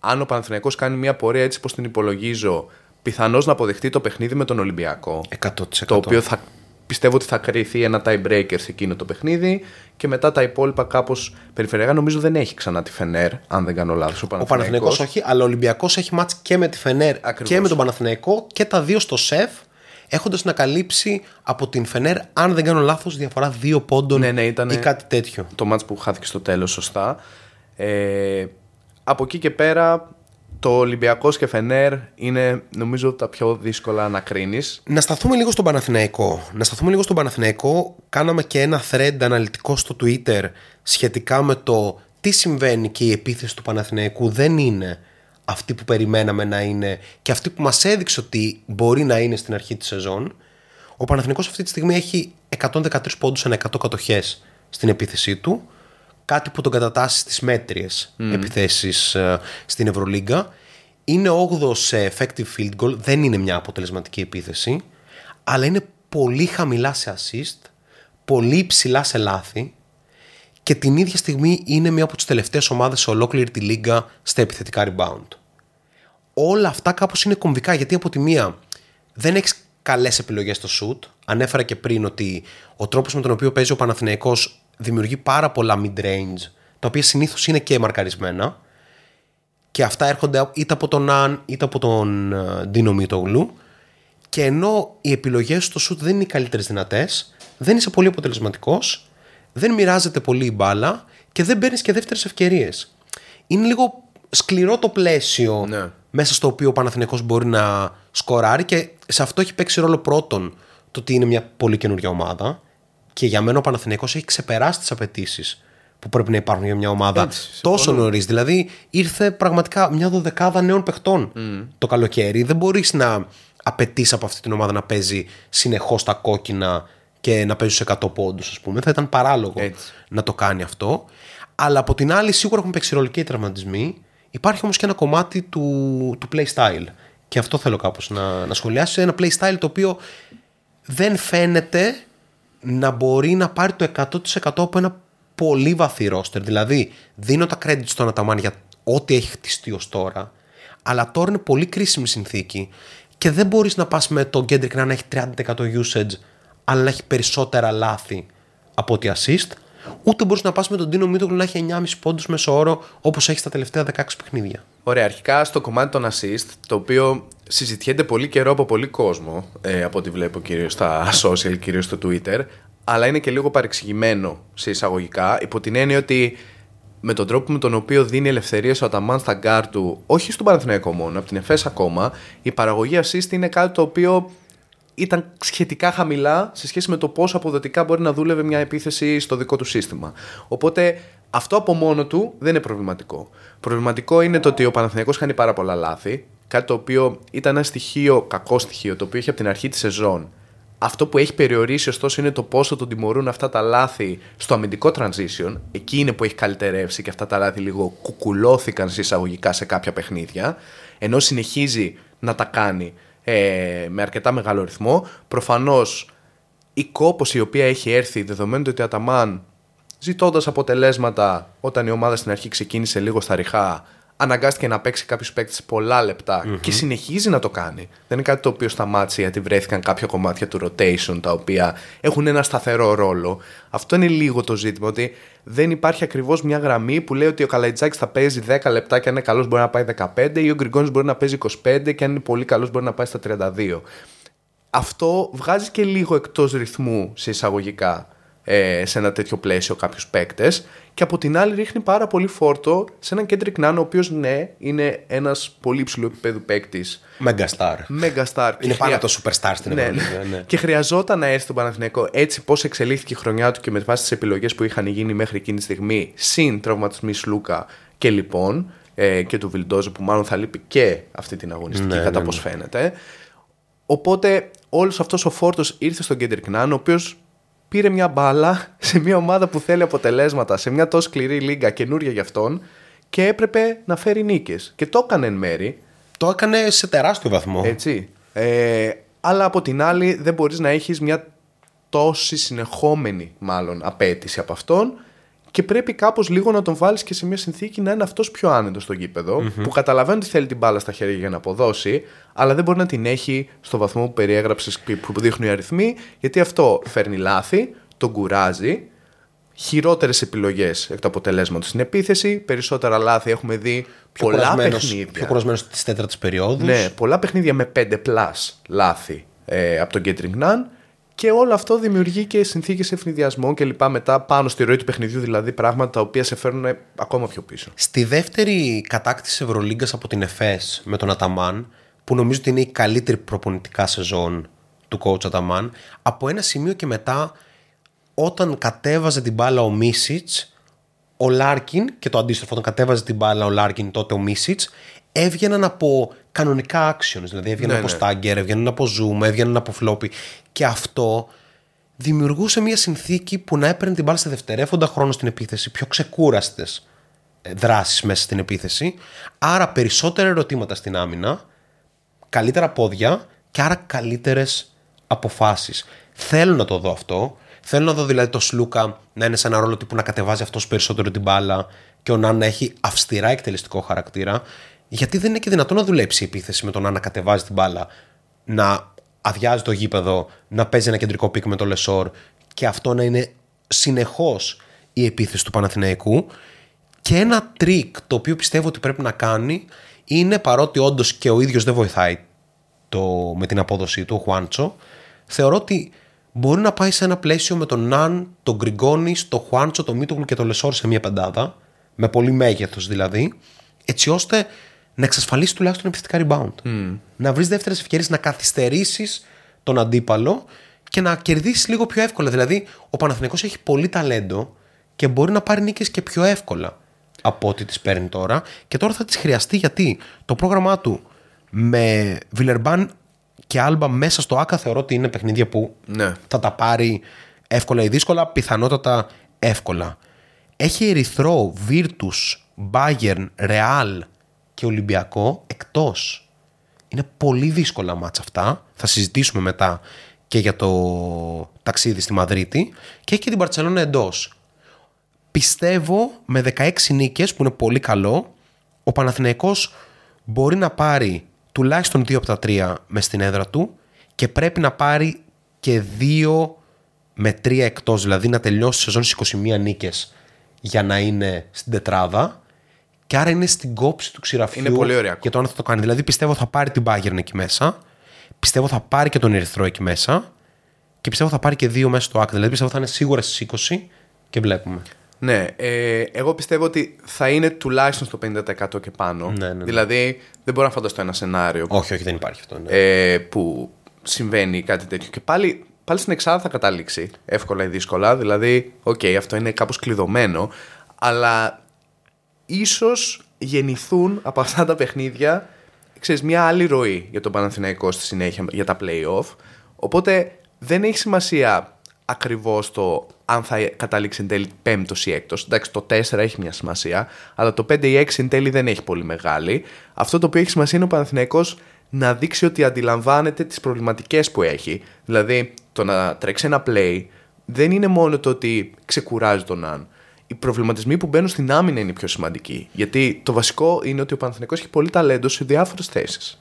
αν ο Παναθηναϊκός κάνει μια πορεία έτσι πως την υπολογίζω, πιθανώς να αποδεχτεί το παιχνίδι με τον Ολυμπιακό. 100%. Το οποίο θα, πιστεύω ότι θα κρυθεί ένα tie breaker σε εκείνο το παιχνίδι και μετά τα υπόλοιπα κάπως περιφερειακά. Νομίζω δεν έχει ξανά τη Φενέρ, αν δεν κάνω λάθος. Ο Ο Παναθηναϊκός. Παναθηναϊκός όχι, αλλά ο Ολυμπιακός έχει μάτς και με τη Φενέρ Ακριβώς. και με τον Παναθηναϊκό και τα δύο στο ΣΕΦ έχοντας να καλύψει από την Φενέρ, αν δεν κάνω λάθος, διαφορά δύο πόντων Ναι, ναι, ήτανε- ή κάτι τέτοιο. το μάτς που χάθηκε στο τέλος σωστά. Ε, από εκεί και πέρα το Ολυμπιακός και Φενέρ είναι νομίζω τα πιο δύσκολα να κρίνεις. Να σταθούμε λίγο στον Παναθηναϊκό. Να σταθούμε λίγο στον Παναθηναϊκό. Κάναμε και ένα thread αναλυτικό στο Twitter σχετικά με το τι συμβαίνει και η επίθεση του Παναθηναϊκού δεν είναι αυτή που περιμέναμε να είναι και αυτή που μας έδειξε ότι μπορεί να είναι στην αρχή της σεζόν. Ο Παναθηναϊκός αυτή τη στιγμή έχει 113 πόντους ανά 100 κατοχές στην επίθεσή του. Κάτι που τον κατατάσσει στις μέτριες επιθέσεις ε, στην Ευρωλίγκα. Είναι 8ο σε effective field goal, δεν είναι μια αποτελεσματική επίθεση, αλλά είναι πολύ χαμηλά σε assist, πολύ υψηλά σε λάθη και την ίδια στιγμή είναι μια από τις τελευταίες ομάδες σε ολόκληρη τη λίγα στα επιθετικά rebound. Όλα αυτά κάπως είναι κομβικά γιατί από τη μία δεν έχεις καλές επιλογές στο shoot. Ανέφερα και πριν ότι ο τρόπος με τον οποίο παίζει ο Παναθηναϊκός δημιουργεί πάρα πολλά mid-range τα οποία συνήθως είναι και μαρκαρισμένα Και αυτά έρχονται είτε από τον Αν είτε από τον ε, Ντίνο Μίτογλου. Και ενώ οι επιλογές στο σουτ δεν είναι οι καλύτερες δυνατές, δεν είσαι πολύ αποτελεσματικός, δεν μοιράζεται πολύ η μπάλα και δεν παίρνεις και δεύτερες ευκαιρίες. Είναι λίγο σκληρό το πλαίσιο Ναι. μέσα στο οποίο ο Παναθηναϊκός μπορεί να σκοράρει και σε αυτό έχει παίξει ρόλο πρώτον το ότι είναι μια πολύ καινούργια ομάδα και για μένα ο Παναθηναϊκός έχει ξεπεράσει τις απαιτήσεις που πρέπει να υπάρχουν για μια ομάδα Έτσι, τόσο νωρίς. Δηλαδή ήρθε πραγματικά μια δωδεκάδα νέων παιχτών το καλοκαίρι. Δεν μπορείς να απαιτείς από αυτή την ομάδα να παίζει συνεχώς τα κόκκινα και να παίζει στους 100 πόντους, ας πούμε. Θα ήταν παράλογο Έτσι. να το κάνει αυτό. Αλλά από την άλλη, σίγουρα έχουν παίξει ρόλο και οι τραυματισμοί. Υπάρχει όμως και ένα κομμάτι του, του play style. Και αυτό θέλω κάπως να, να σχολιάσω. Ένα play style το οποίο δεν φαίνεται να μπορεί να πάρει το 100% από ένα πολύ βαθύ ρόστερ. Δηλαδή, δίνω τα credit στον Αταμάν για ό,τι έχει χτιστεί ως τώρα, αλλά τώρα είναι πολύ κρίσιμη συνθήκη και δεν μπορείς να πας με τον Kendrick να έχει 30% usage, αλλά να έχει περισσότερα λάθη από ότι assist, ούτε μπορείς να πας με τον Ντίνο Μήτογλου να έχει 9,5 πόντους μέσω όρο όπως έχει στα τελευταία 16 παιχνίδια. Ωραία, αρχικά στο κομμάτι των assist, το οποίο συζητιέται πολύ καιρό από πολύ κόσμο, ε, από ό,τι βλέπω κυρίως στα social, κυρίως στο Twitter, αλλά είναι και λίγο παρεξηγημένο σε εισαγωγικά, υπό την έννοια ότι με τον τρόπο με τον οποίο δίνει ελευθερίες ο Αταμάν στα γκάρ του, όχι στον Παναθηναϊκό μόνο, από την ΕΦΕΣ ακόμα, η παραγωγή assist είναι κάτι το οποίο ήταν σχετικά χαμηλά σε σχέση με το πόσο αποδοτικά μπορεί να δούλευε μια επίθεση στο δικό του σύστημα. Οπότε αυτό από μόνο του δεν είναι προβληματικό. Προβληματικό είναι το ότι ο Παναθηναϊκός κάνει πάρα πολλά λάθη, κάτι το οποίο ήταν ένα στοιχείο, κακό στοιχείο, το οποίο είχε από την αρχή της σεζόν. Αυτό που έχει περιορίσει ωστόσο είναι το πόσο τον τιμωρούν αυτά τα λάθη στο αμυντικό transition. Εκεί είναι που έχει καλυτερεύσει και αυτά τα λάθη λίγο κουκουλώθηκαν σε εισαγωγικά σε κάποια παιχνίδια. Ενώ συνεχίζει να τα κάνει ε, με αρκετά μεγάλο ρυθμό. Προφανώς η κόπωση η οποία έχει έρθει δεδομένου ότι ο Αταμάν ζητώντας αποτελέσματα όταν η ομάδα στην αρχή ξεκίνησε λίγο στα ριχά, αναγκάστηκε να παίξει κάποιους παίκτες πολλά λεπτά και συνεχίζει να το κάνει. Δεν είναι κάτι το οποίο σταμάτησε γιατί βρέθηκαν κάποια κομμάτια του rotation τα οποία έχουν ένα σταθερό ρόλο. Αυτό είναι λίγο το ζήτημα, ότι δεν υπάρχει ακριβώς μια γραμμή που λέει ότι ο Καλαϊτζάκης θα παίζει 10 λεπτά και αν είναι καλός μπορεί να πάει 15 ή ο Γκριγκόνης μπορεί να παίζει 25 και αν είναι πολύ καλός μπορεί να πάει στα 32 αυτό βγάζει και λίγο εκτός ρυθμού σε εισαγωγικά ε, σε ένα τέτοιο πλαίσιο κάποιους παίκτες και από την άλλη ρίχνει πάρα πολύ φόρτο σε έναν Kendrick Nunn ο οποίος ναι είναι ένας πολύ υψηλού επίπεδου παίκτης Megastar. Megastar και Είναι πάνω χρειά- από το superstar στην ναι, Ευρωλίγα. ναι. ναι. Και χρειαζόταν να έρθει στον Παναθηναϊκό έτσι πώς εξελίχθηκε η χρονιά του και με βάση τις επιλογές που είχαν γίνει μέχρι εκείνη τη στιγμή, συν τραυματισμοί Σλούκα και λοιπόν ε, και του Βιλντόζε που μάλλον θα λείπει και αυτή την αγωνιστική Ναι, κατά ναι, πώς φαίνεται. Οπότε όλος αυτός ο φόρτος ήρθε στον Κέντρικ Νάν, ο οποίος πήρε μια μπάλα σε μια ομάδα που θέλει αποτελέσματα, σε μια τόσο σκληρή λίγα καινούρια για αυτόν και έπρεπε να φέρει νίκες. Και το έκανε εν μέρη. Το έκανε σε τεράστιο βαθμό. Έτσι. Ε, αλλά από την άλλη δεν μπορείς να έχεις μια τόση συνεχόμενη μάλλον απέτηση από αυτόν και πρέπει κάπως λίγο να τον βάλεις και σε μια συνθήκη να είναι αυτός πιο άνετος στο γηπεδο που καταλαβαίνει ότι θέλει την μπάλα στα χέρια για να αποδώσει αλλά δεν μπορεί να την έχει στο βαθμό που περιέγραψες και που δείχνουν οι αριθμοί γιατί αυτό φέρνει λάθη, τον κουράζει. Χειρότερες επιλογές εκ του αποτελέσματος στην επίθεση περισσότερα λάθη έχουμε δει Πιο πολλά κουρασμένος- παιχνίδια. Πιο κουρασμένος τη τέταρτη περίοδου. ναι, πολλά παιχνίδια με 5 plus λάθη ε, από τον Γκέντρινγκ Ναν και όλο αυτό δημιουργεί και συνθήκες αιφνιδιασμών και λοιπά μετά πάνω στη ροή του παιχνιδιού, δηλαδή πράγματα τα οποία σε φέρνουν ακόμα πιο πίσω. Στη δεύτερη κατάκτηση Ευρωλίγκας από την ΕΦΕΣ με τον Αταμάν, που νομίζω ότι είναι η καλύτερη προπονητικά σεζόν του coach Αταμάν, από ένα σημείο και μετά, όταν κατέβαζε την μπάλα ο Μίσιτς, ο Λάρκιν και το αντίστροφο, όταν κατέβαζε την μπάλα ο Λάρκιν, τότε ο Μίσιτς, έβγαιναν από κανονικά actions. Δηλαδή έβγαιναν Ναι, από ναι. stagger, έβγαιναν από zoom, έβγαιναν από floppy. Και αυτό δημιουργούσε μια συνθήκη που να έπαιρνε την μπάλα σε δευτερεύοντα χρόνο στην επίθεση, πιο ξεκούραστες δράσεις μέσα στην επίθεση. Άρα περισσότερα ερωτήματα στην άμυνα, καλύτερα πόδια και άρα καλύτερες αποφάσεις. Θέλω να το δω αυτό. Θέλω να δω δηλαδή το Σλούκα να είναι σε ένα ρόλο τύπου να κατεβάζει αυτός περισσότερο την μπάλα και ο Ναν να έχει αυστηρά εκτελεστικό χαρακτήρα. Γιατί δεν είναι και δυνατόν να δουλέψει η επίθεση με τον Ναν να κατεβάζει την μπάλα, να αδειάζει το γήπεδο, να παίζει ένα κεντρικό pick με το Λεσόρ και αυτό να είναι συνεχώς η επίθεση του Παναθηναϊκού. Και ένα τρίκ το οποίο πιστεύω ότι πρέπει να κάνει είναι παρότι όντως και ο ίδιος δεν βοηθάει το, με την απόδοσή του, ο Χουάντσο, θεωρώ ότι μπορεί να πάει σε ένα πλαίσιο με τον Ναν, τον Γκριγκόνη, τον Χουάντσο, τον Μίτογλου και τον Λεσόρ σε μια πεντάδα, με πολύ μέγεθος δηλαδή, έτσι ώστε να εξασφαλίσει τουλάχιστον επιθετικά rebound. Να βρεις δεύτερες ευκαιρίες να καθυστερήσεις τον αντίπαλο και να κερδίσεις λίγο πιο εύκολα. Δηλαδή, ο Παναθηναϊκός έχει πολύ ταλέντο και μπορεί να πάρει νίκες και πιο εύκολα από ό,τι τις παίρνει τώρα. Και τώρα θα τις χρειαστεί γιατί το πρόγραμμά του με Βιλερμπάν και Άλμπα μέσα στο ΑΚΑ θεωρώ ότι είναι παιχνίδια που Ναι. θα τα πάρει εύκολα ή δύσκολα, πιθανότατα εύκολα. Έχει Ερυθρό, Βίρτους, Μπάγερν, Ρεάλ και Ολυμπιακό εκτός. Είναι πολύ δύσκολα μάτσα αυτά. Θα συζητήσουμε μετά και για το ταξίδι στη Μαδρίτη. Και έχει και την Παρτσελώνα εντός. Πιστεύω με 16 νίκες που είναι πολύ καλό ο Παναθηναϊκός μπορεί να πάρει τουλάχιστον 2 από τα 3 με στην έδρα του και πρέπει να πάρει και 2 με 3 εκτός δηλαδή να τελειώσει τη σεζόν στις 21 νίκες για να είναι στην τετράδα και άρα είναι στην κόψη του ξηραφιού Είναι πολύ ωραία για το αν θα το κάνει. Δηλαδή πιστεύω θα πάρει την Bayern εκεί μέσα, πιστεύω θα πάρει και τον Ερυθρό εκεί μέσα και πιστεύω θα πάρει και δύο μέσα στο άκρη. Δηλαδή πιστεύω θα είναι σίγουρα στις 20 και βλέπουμε. Ναι, ε, εγώ πιστεύω ότι θα είναι τουλάχιστον στο 50% και πάνω. Ναι, ναι, ναι. Δηλαδή, δεν μπορώ να φανταστώ ένα σενάριο Όχι, όχι, δεν υπάρχει αυτό. Ναι. ε, που συμβαίνει κάτι τέτοιο. Και πάλι, πάλι στην εξάδα θα καταλήξει εύκολα ή δύσκολα. Δηλαδή, οκ, αυτό είναι κάπως κλειδωμένο. Αλλά ίσως γεννηθούν από αυτά τα παιχνίδια ξέρεις, μια άλλη ροή για τον Παναθηναϊκό στη συνέχεια για τα play-off. Οπότε δεν έχει σημασία ακριβώς το αν θα καταλήξει εν τέλει πέμπτος ή έκτος. Εντάξει, το 4 έχει μια σημασία, αλλά το 5 ή 6 εν τέλει δεν έχει πολύ μεγάλη. Αυτό το οποίο έχει σημασία είναι ο Παναθηναϊκός να δείξει ότι αντιλαμβάνεται τις προβληματικές που έχει. Δηλαδή, το να τρέξει ένα play δεν είναι μόνο το ότι ξεκουράζει τον Αν. Οι προβληματισμοί που μπαίνουν στην άμυνα είναι οι πιο σημαντικοί. Γιατί το βασικό είναι ότι ο Παναθηναϊκός έχει πολύ ταλέντο σε διάφορες θέσεις.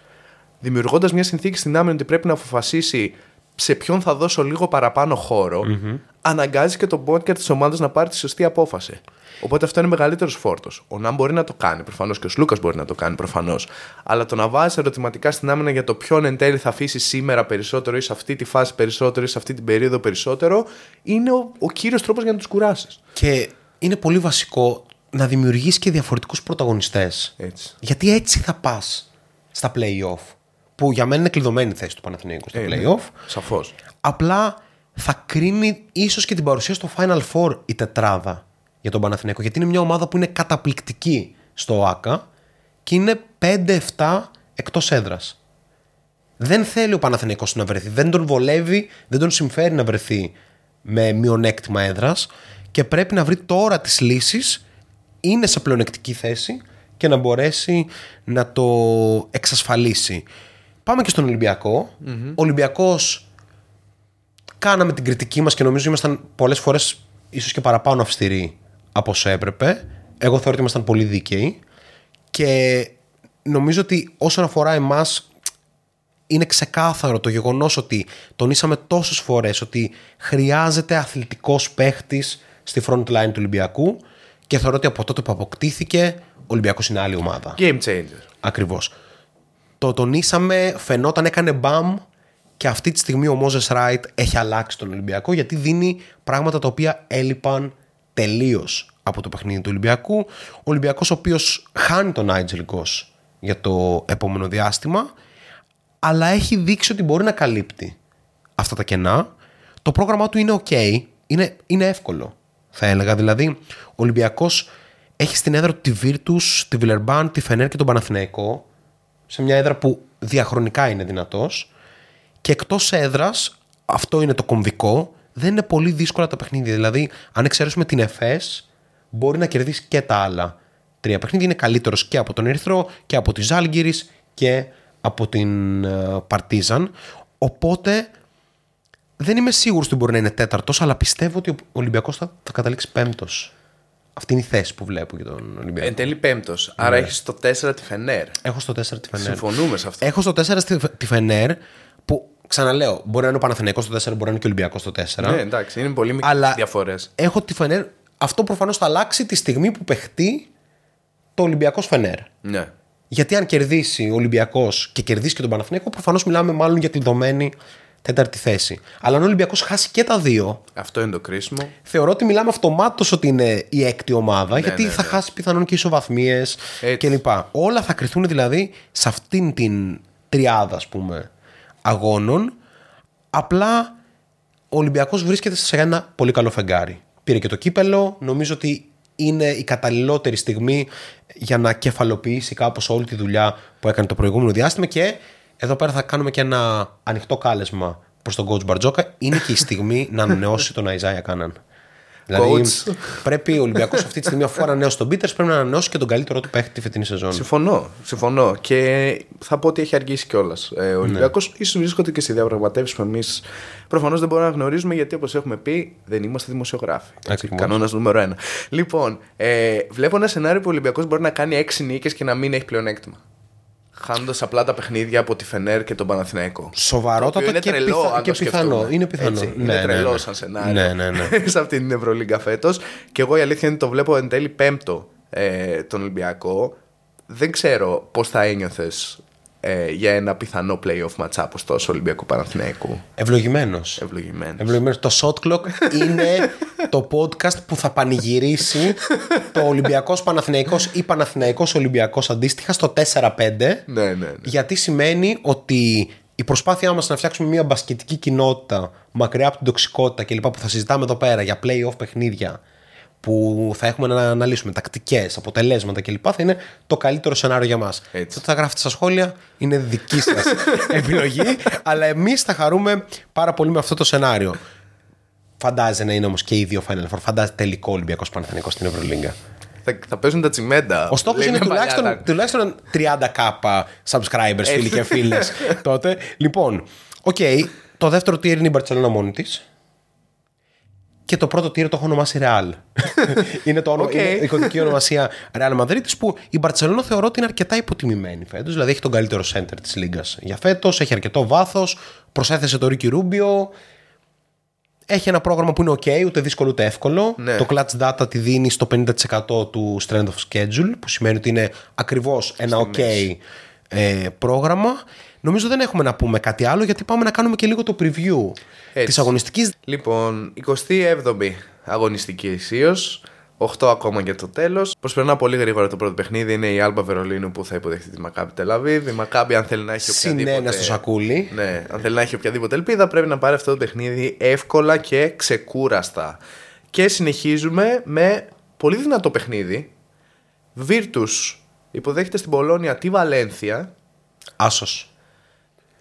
Δημιουργώντας μια συνθήκη στην άμυνα ότι πρέπει να αποφασίσει σε ποιον θα δώσω λίγο παραπάνω χώρο, αναγκάζει και τον πόντκερ της ομάδας να πάρει τη σωστή απόφαση. Οπότε αυτό είναι μεγαλύτερος φόρτος. Ο Ναμ μπορεί να το κάνει προφανώς και ο Σλούκας μπορεί να το κάνει προφανώς. Αλλά το να βάζει ερωτηματικά στην άμυνα για το ποιον εν τέλει θα αφήσει σήμερα περισσότερο ή σε αυτή τη φάση περισσότερο ή σε αυτή την περίοδο περισσότερο, είναι ο, ο κύριος τρόπος για να τους κουράσει. Και είναι πολύ βασικό να δημιουργήσει και διαφορετικούς πρωταγωνιστές. Έτσι. Γιατί έτσι θα πας στα play-off. Που για μένα είναι κλειδωμένη η θέση του Παναθηναϊκού στα Ε, ναι. play-off. Σαφώς. Απλά θα κρίνει ίσως και την παρουσία στο Final Four η τετράδα για τον Παναθηναϊκό. Γιατί είναι μια ομάδα που είναι καταπληκτική στο ΟΑΚΑ και είναι 5-7 εκτός έδρας. Δεν θέλει ο Παναθηναϊκός να βρεθεί. Δεν τον βολεύει, δεν τον συμφέρει να βρεθεί με μειονέκτημα έδρας και πρέπει να βρει τώρα τις λύσεις. Είναι σε πλεονεκτική θέση και να μπορέσει να το εξασφαλίσει. Πάμε και στον Ολυμπιακό. Ο Ολυμπιακός κάναμε την κριτική μας και νομίζω ήμασταν πολλές φορές ίσως και παραπάνω αυστηροί από όσο έπρεπε. Εγώ θεωρώ ότι ήμασταν πολύ δίκαιοι και νομίζω ότι όσον αφορά εμάς είναι ξεκάθαρο το γεγονός ότι τονίσαμε τόσες φορές ότι χρειάζεται αθλητικός παίχτης στη front line του Ολυμπιακού και θεωρώ ότι από τότε που αποκτήθηκε ο Ολυμπιακός είναι άλλη ομάδα. Game changer. Ακριβώς. Το τονίσαμε, φαινόταν, έκανε μπαμ και αυτή τη στιγμή ο Μόζε Ράιτ έχει αλλάξει τον Ολυμπιακό γιατί δίνει πράγματα τα οποία έλειπαν τελείως από το παιχνίδι του Ολυμπιακού. Ο Ολυμπιακός, ο οποίος χάνει τον Νάιτζελ Γκος για το επόμενο διάστημα, αλλά έχει δείξει ότι μπορεί να καλύπτει αυτά τα κενά. Το πρόγραμμά του είναι ok, είναι, είναι εύκολο θα έλεγα. Δηλαδή, ο Ολυμπιακός έχει στην έδρα του τη Virtus, τη Βιλερμπάν, τη Φενέρ και τον Παναθηναϊκό, σε μια έδρα που διαχρονικά είναι δυνατός. Και εκτός έδρας, αυτό είναι το κομβικό, δεν είναι πολύ δύσκολα τα παιχνίδια. Δηλαδή, αν εξαιρέσουμε την ΕΦΕΣ, μπορεί να κερδίσει και τα άλλα τρία παιχνίδια. Είναι καλύτερος και από τον Ερυθρό και από τη Ζάλγκυρης και από την ε, Παρτίζαν. Οπότε δεν είμαι σίγουρος ότι μπορεί να είναι τέταρτος, αλλά πιστεύω ότι ο Ολυμπιακός θα, θα καταλήξει πέμπτος. Αυτή είναι η θέση που βλέπω για τον Ολυμπιακό. Εν τέλει πέμπτος. Άρα έχεις το 4 τη Φενέρ. Έχω στο 4 τη Φενέρ. Συμφωνούμε σε αυτό. Έχω στο 4 στη- τη Φενέρ που ξαναλέω, μπορεί να είναι ο Παναθηναϊκός στο 4, μπορεί να είναι και ο Ολυμπιακός στο 4. Ναι, εντάξει, είναι πολύ μικρές Αλλά διαφορές. έχω τη Φενέρ. Αυτό προφανώς θα αλλάξει τη στιγμή που παιχτεί το Ολυμπιακός Φενέρ. Ναι. Γιατί αν κερδίσει ο Ολυμπιακός και κερδίσει και τον Παναθηναϊκό, προφανώς μιλάμε μάλλον για την δομένη τέταρτη θέση. Αλλά αν ο Ολυμπιακός χάσει και τα δύο, Αυτό είναι το κρίσιμο. θεωρώ ότι μιλάμε αυτομάτως ότι είναι η έκτη ομάδα, γιατί ναι, θα ναι. χάσει πιθανόν και ισοβαθμίες Έτσι. κλπ. Όλα θα κρυθούν δηλαδή σε αυτήν την τριάδα, ας πούμε, αγώνων. Απλά ο Ολυμπιακός βρίσκεται σε ένα πολύ καλό φεγγάρι. Πήρε και το κύπελο. Νομίζω ότι είναι η καταλληλότερη στιγμή για να κεφαλοποιήσει κάπως όλη τη δουλειά που έκανε το προηγούμενο διάστημα και εδώ πέρα θα κάνουμε και ένα ανοιχτό κάλεσμα προς τον coach Μπαρτζόκα. Είναι και η στιγμή να ανανεώσει τον Αϊζάια Κάναν. Δηλαδή Coach. πρέπει ο Ολυμπιακός αυτή τη στιγμή αφού ανανεώσει τον Πίτερς πρέπει να ανανεώσει και τον καλύτερο του παίχτη τη φετινή σεζόν. Συμφωνώ, συμφωνώ. Και θα πω ότι έχει αργήσει κιόλας. Ε, ο Ολυμπιακός ίσως βρίσκονται και σε διαπραγματεύσεις που εμείς προφανώς δεν μπορούμε να γνωρίζουμε γιατί όπως έχουμε πει δεν είμαστε δημοσιογράφοι. Ακριβώς. Κανόνας νούμερο ένα. Λοιπόν, ε, βλέπω ένα σενάριο που ο Ολυμπιακός μπορεί να κάνει έξι νίκες και να μην έχει πλεονέκτημα. Χάνοντας απλά τα παιχνίδια από τη Φενέρ και τον Παναθηναϊκό. Σοβαρότατα Το οποίο είναι και, τρελό, πιθα- αν και το πιθανό. σκεφτούμε. Είναι πιθανό. Έτσι, Ναι, είναι ναι, τρελό ναι. σαν σενάριο. Ναι, ναι, ναι. σε αυτήν την Ευρωλίγκα φέτος. Και εγώ η αλήθεια είναι ότι το βλέπω εν τέλει πέμπτο ε, τον Ολυμπιακό. Δεν ξέρω πώς θα ένιωθες ε, για ένα πιθανό playoff match τόσο Ολυμπιακού Παναθηναϊκού. Ευλογημένος. Ευλογημένος. Ευλογημένος. Το Shot Clock είναι το podcast που θα πανηγυρίσει το Ολυμπιακός Παναθηναϊκός ή Παναθηναϊκός Ολυμπιακός αντίστοιχα στο 4-5 Ναι, ναι, ναι. γιατί σημαίνει ότι η προσπάθειά μας να φτιάξουμε μια μπασκετική κοινότητα μακριά από την τοξικότητα και λοιπά που θα συζητάμε εδώ πέρα για play-off παιχνίδια που θα έχουμε να αναλύσουμε τακτικές, αποτελέσματα κλπ. θα είναι το καλύτερο σενάριο για μας. Έτσι. Το θα γράφετε στα σχόλια είναι δική σας επιλογή αλλά εμείς θα χαρούμε πάρα πολύ με αυτό το σενάριο. Φαντάζεστε να είναι όμως και οι δύο Final Four. Φαντάζεστε τελικό Ολυμπιακός Παναθηναϊκός στην Ευρωλίγκα. Θα, θα παίζουν τα τσιμέντα. Ο στόχος Λέει είναι μια τουλάχιστον, παλιά, τουλάχιστον 30k subscribers, φίλοι και φίλες τότε. Λοιπόν, οκ, το δεύτερο tier είναι η Barcelona μόνη της. Και το πρώτο tier το έχω ονομάσει Real. είναι, το, όνομα- Οκ. είναι η κωδική ονομασία Real Madrid που η Barcelona θεωρώ ότι είναι αρκετά υποτιμημένη φέτος. Δηλαδή έχει τον καλύτερο center της λίγκας για φέτος, έχει αρκετό βάθος, προσέθεσε το Ricky Rubio. Έχει ένα πρόγραμμα που είναι ok, ούτε δύσκολο ούτε εύκολο. Ναι. Το clutch data τη δίνει στο 50% του strength of schedule, που σημαίνει ότι είναι ακριβώς ένα ok ε, πρόγραμμα. Νομίζω δεν έχουμε να πούμε κάτι άλλο, γιατί πάμε να κάνουμε και λίγο το preview Έτσι. της αγωνιστικής. Λοιπόν, 27η αγωνιστική αισίως. 8 ακόμα για το τέλος. Προσπερνά πολύ γρήγορα το πρώτο παιχνίδι. Είναι η Άλμπα Βερολίνου που θα υποδεχτεί τη Μακάμπη Τελαβίβ. Η Μακάμπη, αν θέλει να έχει οποιαδήποτε. Συνένα στο σακούλι. Ναι, αν θέλει να έχει οποιαδήποτε ελπίδα, πρέπει να πάρει αυτό το παιχνίδι εύκολα και ξεκούραστα. Και συνεχίζουμε με πολύ δυνατό παιχνίδι. Virtus υποδέχεται στην Πολώνια τη Βαλένθια. Άσος.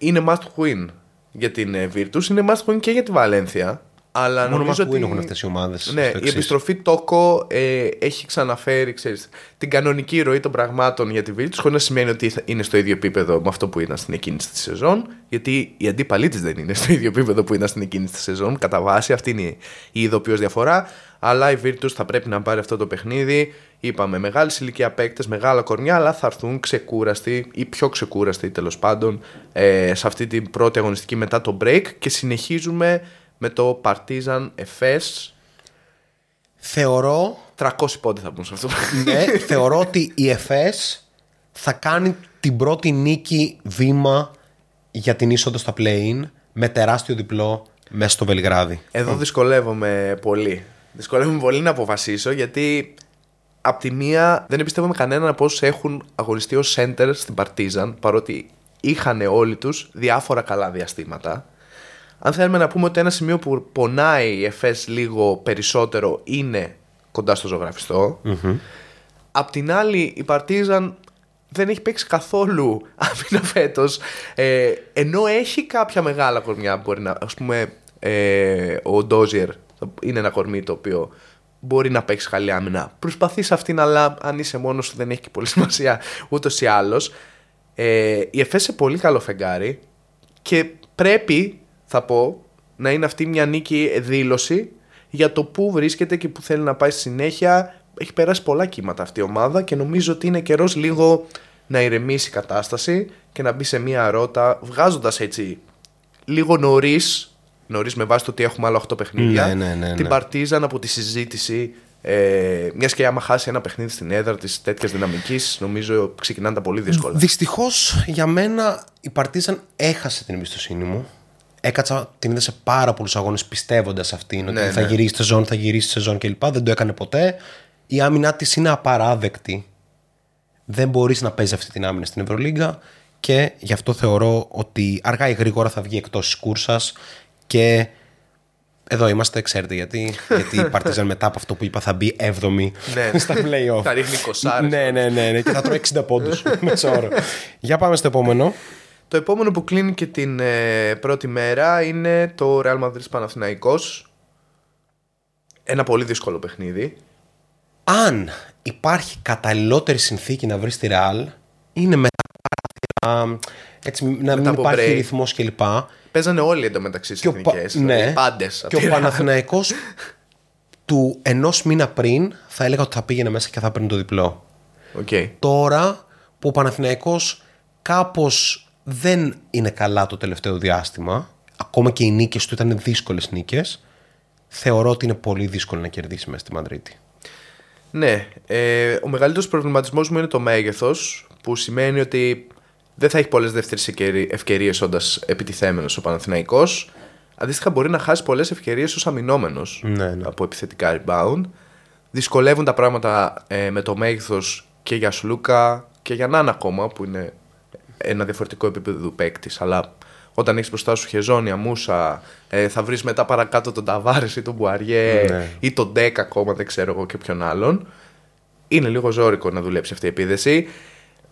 Είναι must win για την ε, Virtus, είναι must win και για τη Βαλένθια. Αλλά Μόνο νομίζω μας που ότι... έχουν αυτές οι ομάδες. Ναι, στο η εξής. επιστροφή Τόκο ε, έχει ξαναφέρει ξέρεις, την κανονική ροή των πραγμάτων για τη Virtus, χωρίς να σημαίνει ότι θα- είναι στο ίδιο επίπεδο με αυτό που ήταν στην εκείνη της σεζόν. Γιατί οι αντίπαλοι της δεν είναι στο ίδιο επίπεδο που ήταν στην εκείνη της σεζόν. Κατά βάση, αυτή είναι η ειδοποιώς διαφορά. Αλλά η Virtus θα πρέπει να πάρει αυτό το παιχνίδι. Είπαμε, μεγάλη ηλικία παίκτες, μεγάλα κορμιά, αλλά θα έρθουν ξεκούραστοι ή πιο ξεκούραστοι τέλος πάντων ε, σε αυτή την πρώτη αγωνιστική μετά το break. Και συνεχίζουμε με το Partizan FS. Θεωρώ, 300 πόντι θα πούν σε αυτό. ναι, θεωρώ ότι η ΕΦΕΣ θα κάνει την πρώτη νίκη βήμα για την είσοδο στα play-in με τεράστιο διπλό μέσα στο Βελιγράδι. Εδώ δυσκολεύομαι πολύ. Δυσκολεύομαι πολύ να αποφασίσω γιατί απ' τη μία δεν εμπιστεύομαι κανέναν πώς έχουν αγωνιστεί ως center στην Partizan παρότι είχαν όλοι τους διάφορα καλά διαστήματα. Αν θέλουμε να πούμε ότι ένα σημείο που πονάει η ΕΦΕΣ λίγο περισσότερο είναι κοντά στο ζωγραφιστό. Απ' την άλλη, η Παρτίζαν δεν έχει παίξει καθόλου άμυνα φέτος. Ε, ενώ έχει κάποια μεγάλα κορμιά που μπορεί να. Α πούμε, ε, ο Ντόζιερ είναι ένα κορμί το οποίο μπορεί να παίξει καλή άμυνα. Προσπαθείς αυτήν, αλλά αν είσαι μόνος σου δεν έχει και πολύ σημασία ούτως ή άλλως. Ε, η ΕΦΕ σε πολύ καλό φεγγάρι και πρέπει, θα πω, να είναι αυτή μια νίκη δήλωση για το πού βρίσκεται και πού θέλει να πάει στη συνέχεια. Έχει περάσει πολλά κύματα αυτή η ομάδα και νομίζω ότι είναι καιρός λίγο να ηρεμήσει η κατάσταση και να μπει σε μια ρότα, βγάζοντας έτσι λίγο νωρίς, νωρίς με βάση το ότι έχουμε άλλα 8 παιχνίδια, Ναι, ναι, ναι, την ναι. Παρτίζαν από τη συζήτηση Ε, Μιας και άμα χάσει ένα παιχνίδι στην έδρα της τέτοιας δυναμικής, νομίζω ξεκινάνε τα πολύ δύσκολα. Δυστυχώς για μένα η Παρτίζαν έχασε την εμπιστοσύνη μου. Έκατσα, την είδα σε πάρα πολλούς αγώνες πιστεύοντας αυτήν ότι Ναι, θα ναι. γυρίσει στη σεζόν, θα γυρίσει στη σεζόν κλπ. Δεν το έκανε ποτέ. Η άμυνά της είναι απαράδεκτη. Δεν μπορείς να παίζεις αυτή την άμυνα στην Ευρωλίγκα και γι' αυτό θεωρώ ότι αργά ή γρήγορα θα βγει εκτός της κούρσας και εδώ είμαστε, ξέρετε γιατί. γιατί η Παρτίζαν μετά από αυτό που είπα θα μπει 7η Ναι. στα playoff. Θα ρίχνει κοσάρες. Ναι, ναι, ναι, ναι, και θα τρώει 60 πόντους μέσα όρο. Για πάμε στο επόμενο. Το επόμενο που κλείνει και την ε, πρώτη μέρα είναι το Real Madrid Παναθηναϊκός. Ένα πολύ δύσκολο παιχνίδι. Αν υπάρχει καταλληλότερη συνθήκη να βρεις τη Real, είναι μετά α, έτσι, να μην από υπάρχει break. ρυθμός κλπ. Παίζανε όλοι εντωμεταξύ Και ο, στις Πα- εθνικές. ναι. δηλαδή Πάντες. και ο Παναθηναϊκός του ενός μήνα πριν θα έλεγα ότι θα πήγαινε μέσα και θα έπαιρνε το διπλό. Οκ. Τώρα που ο Παναθηναϊκός κάπως δεν είναι καλά το τελευταίο διάστημα, ακόμα και οι νίκες του ήταν δύσκολες νίκες, θεωρώ ότι είναι πολύ δύσκολο να κερδίσει μέσα στη Μαδρίτη. Ναι, ε, ο μεγαλύτερος προβληματισμός μου είναι το μέγεθος που σημαίνει ότι δεν θα έχει πολλές δεύτερες ευκαιρίες όντας επιτιθέμενος ο Παναθηναϊκός. Αντίστοιχα μπορεί να χάσει πολλές ευκαιρίες ως αμυνόμενος Ναι, ναι. από επιθετικά rebound. Δυσκολεύουν τα πράγματα ε, με το μέγεθος και για Σλούκα και για Νάν ακόμα που είναι ένα διαφορετικό επίπεδο παίκτης. Αλλά όταν έχεις μπροστά σου Χεζόνια, Μούσα, ε, θα βρεις μετά παρακάτω τον Ταβάρες ή τον Μπουαριέ Ναι. ή τον Ντέκ ακόμα, δεν ξέρω εγώ και ποιον άλλον. Είναι λίγο ζώρικο να δουλέψει αυτή η επίδεση.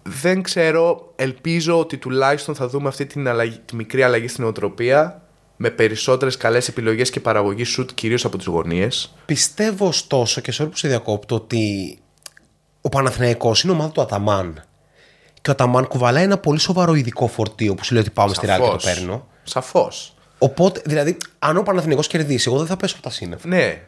Δεν ξέρω, ελπίζω ότι τουλάχιστον θα δούμε αυτή την αλλαγή, τη μικρή αλλαγή στην οτροπία με περισσότερες καλές επιλογές και παραγωγή σουτ κυρίως από τις γωνίες. Πιστεύω ωστόσο και σε όλο που σε διακόπτω ότι ο Παναθηναϊκός είναι ομάδα του Αταμάν. Και ο Αταμάν κουβαλάει ένα πολύ σοβαρό ειδικό φορτίο που σου λέει ότι πάμε στη Ρεάλ και το παίρνω. Σαφώς. Οπότε, δηλαδή, αν ο Παναθηναϊκός κερδίσει, εγώ δεν θα πέσω από τα σύννεφα. Ναι.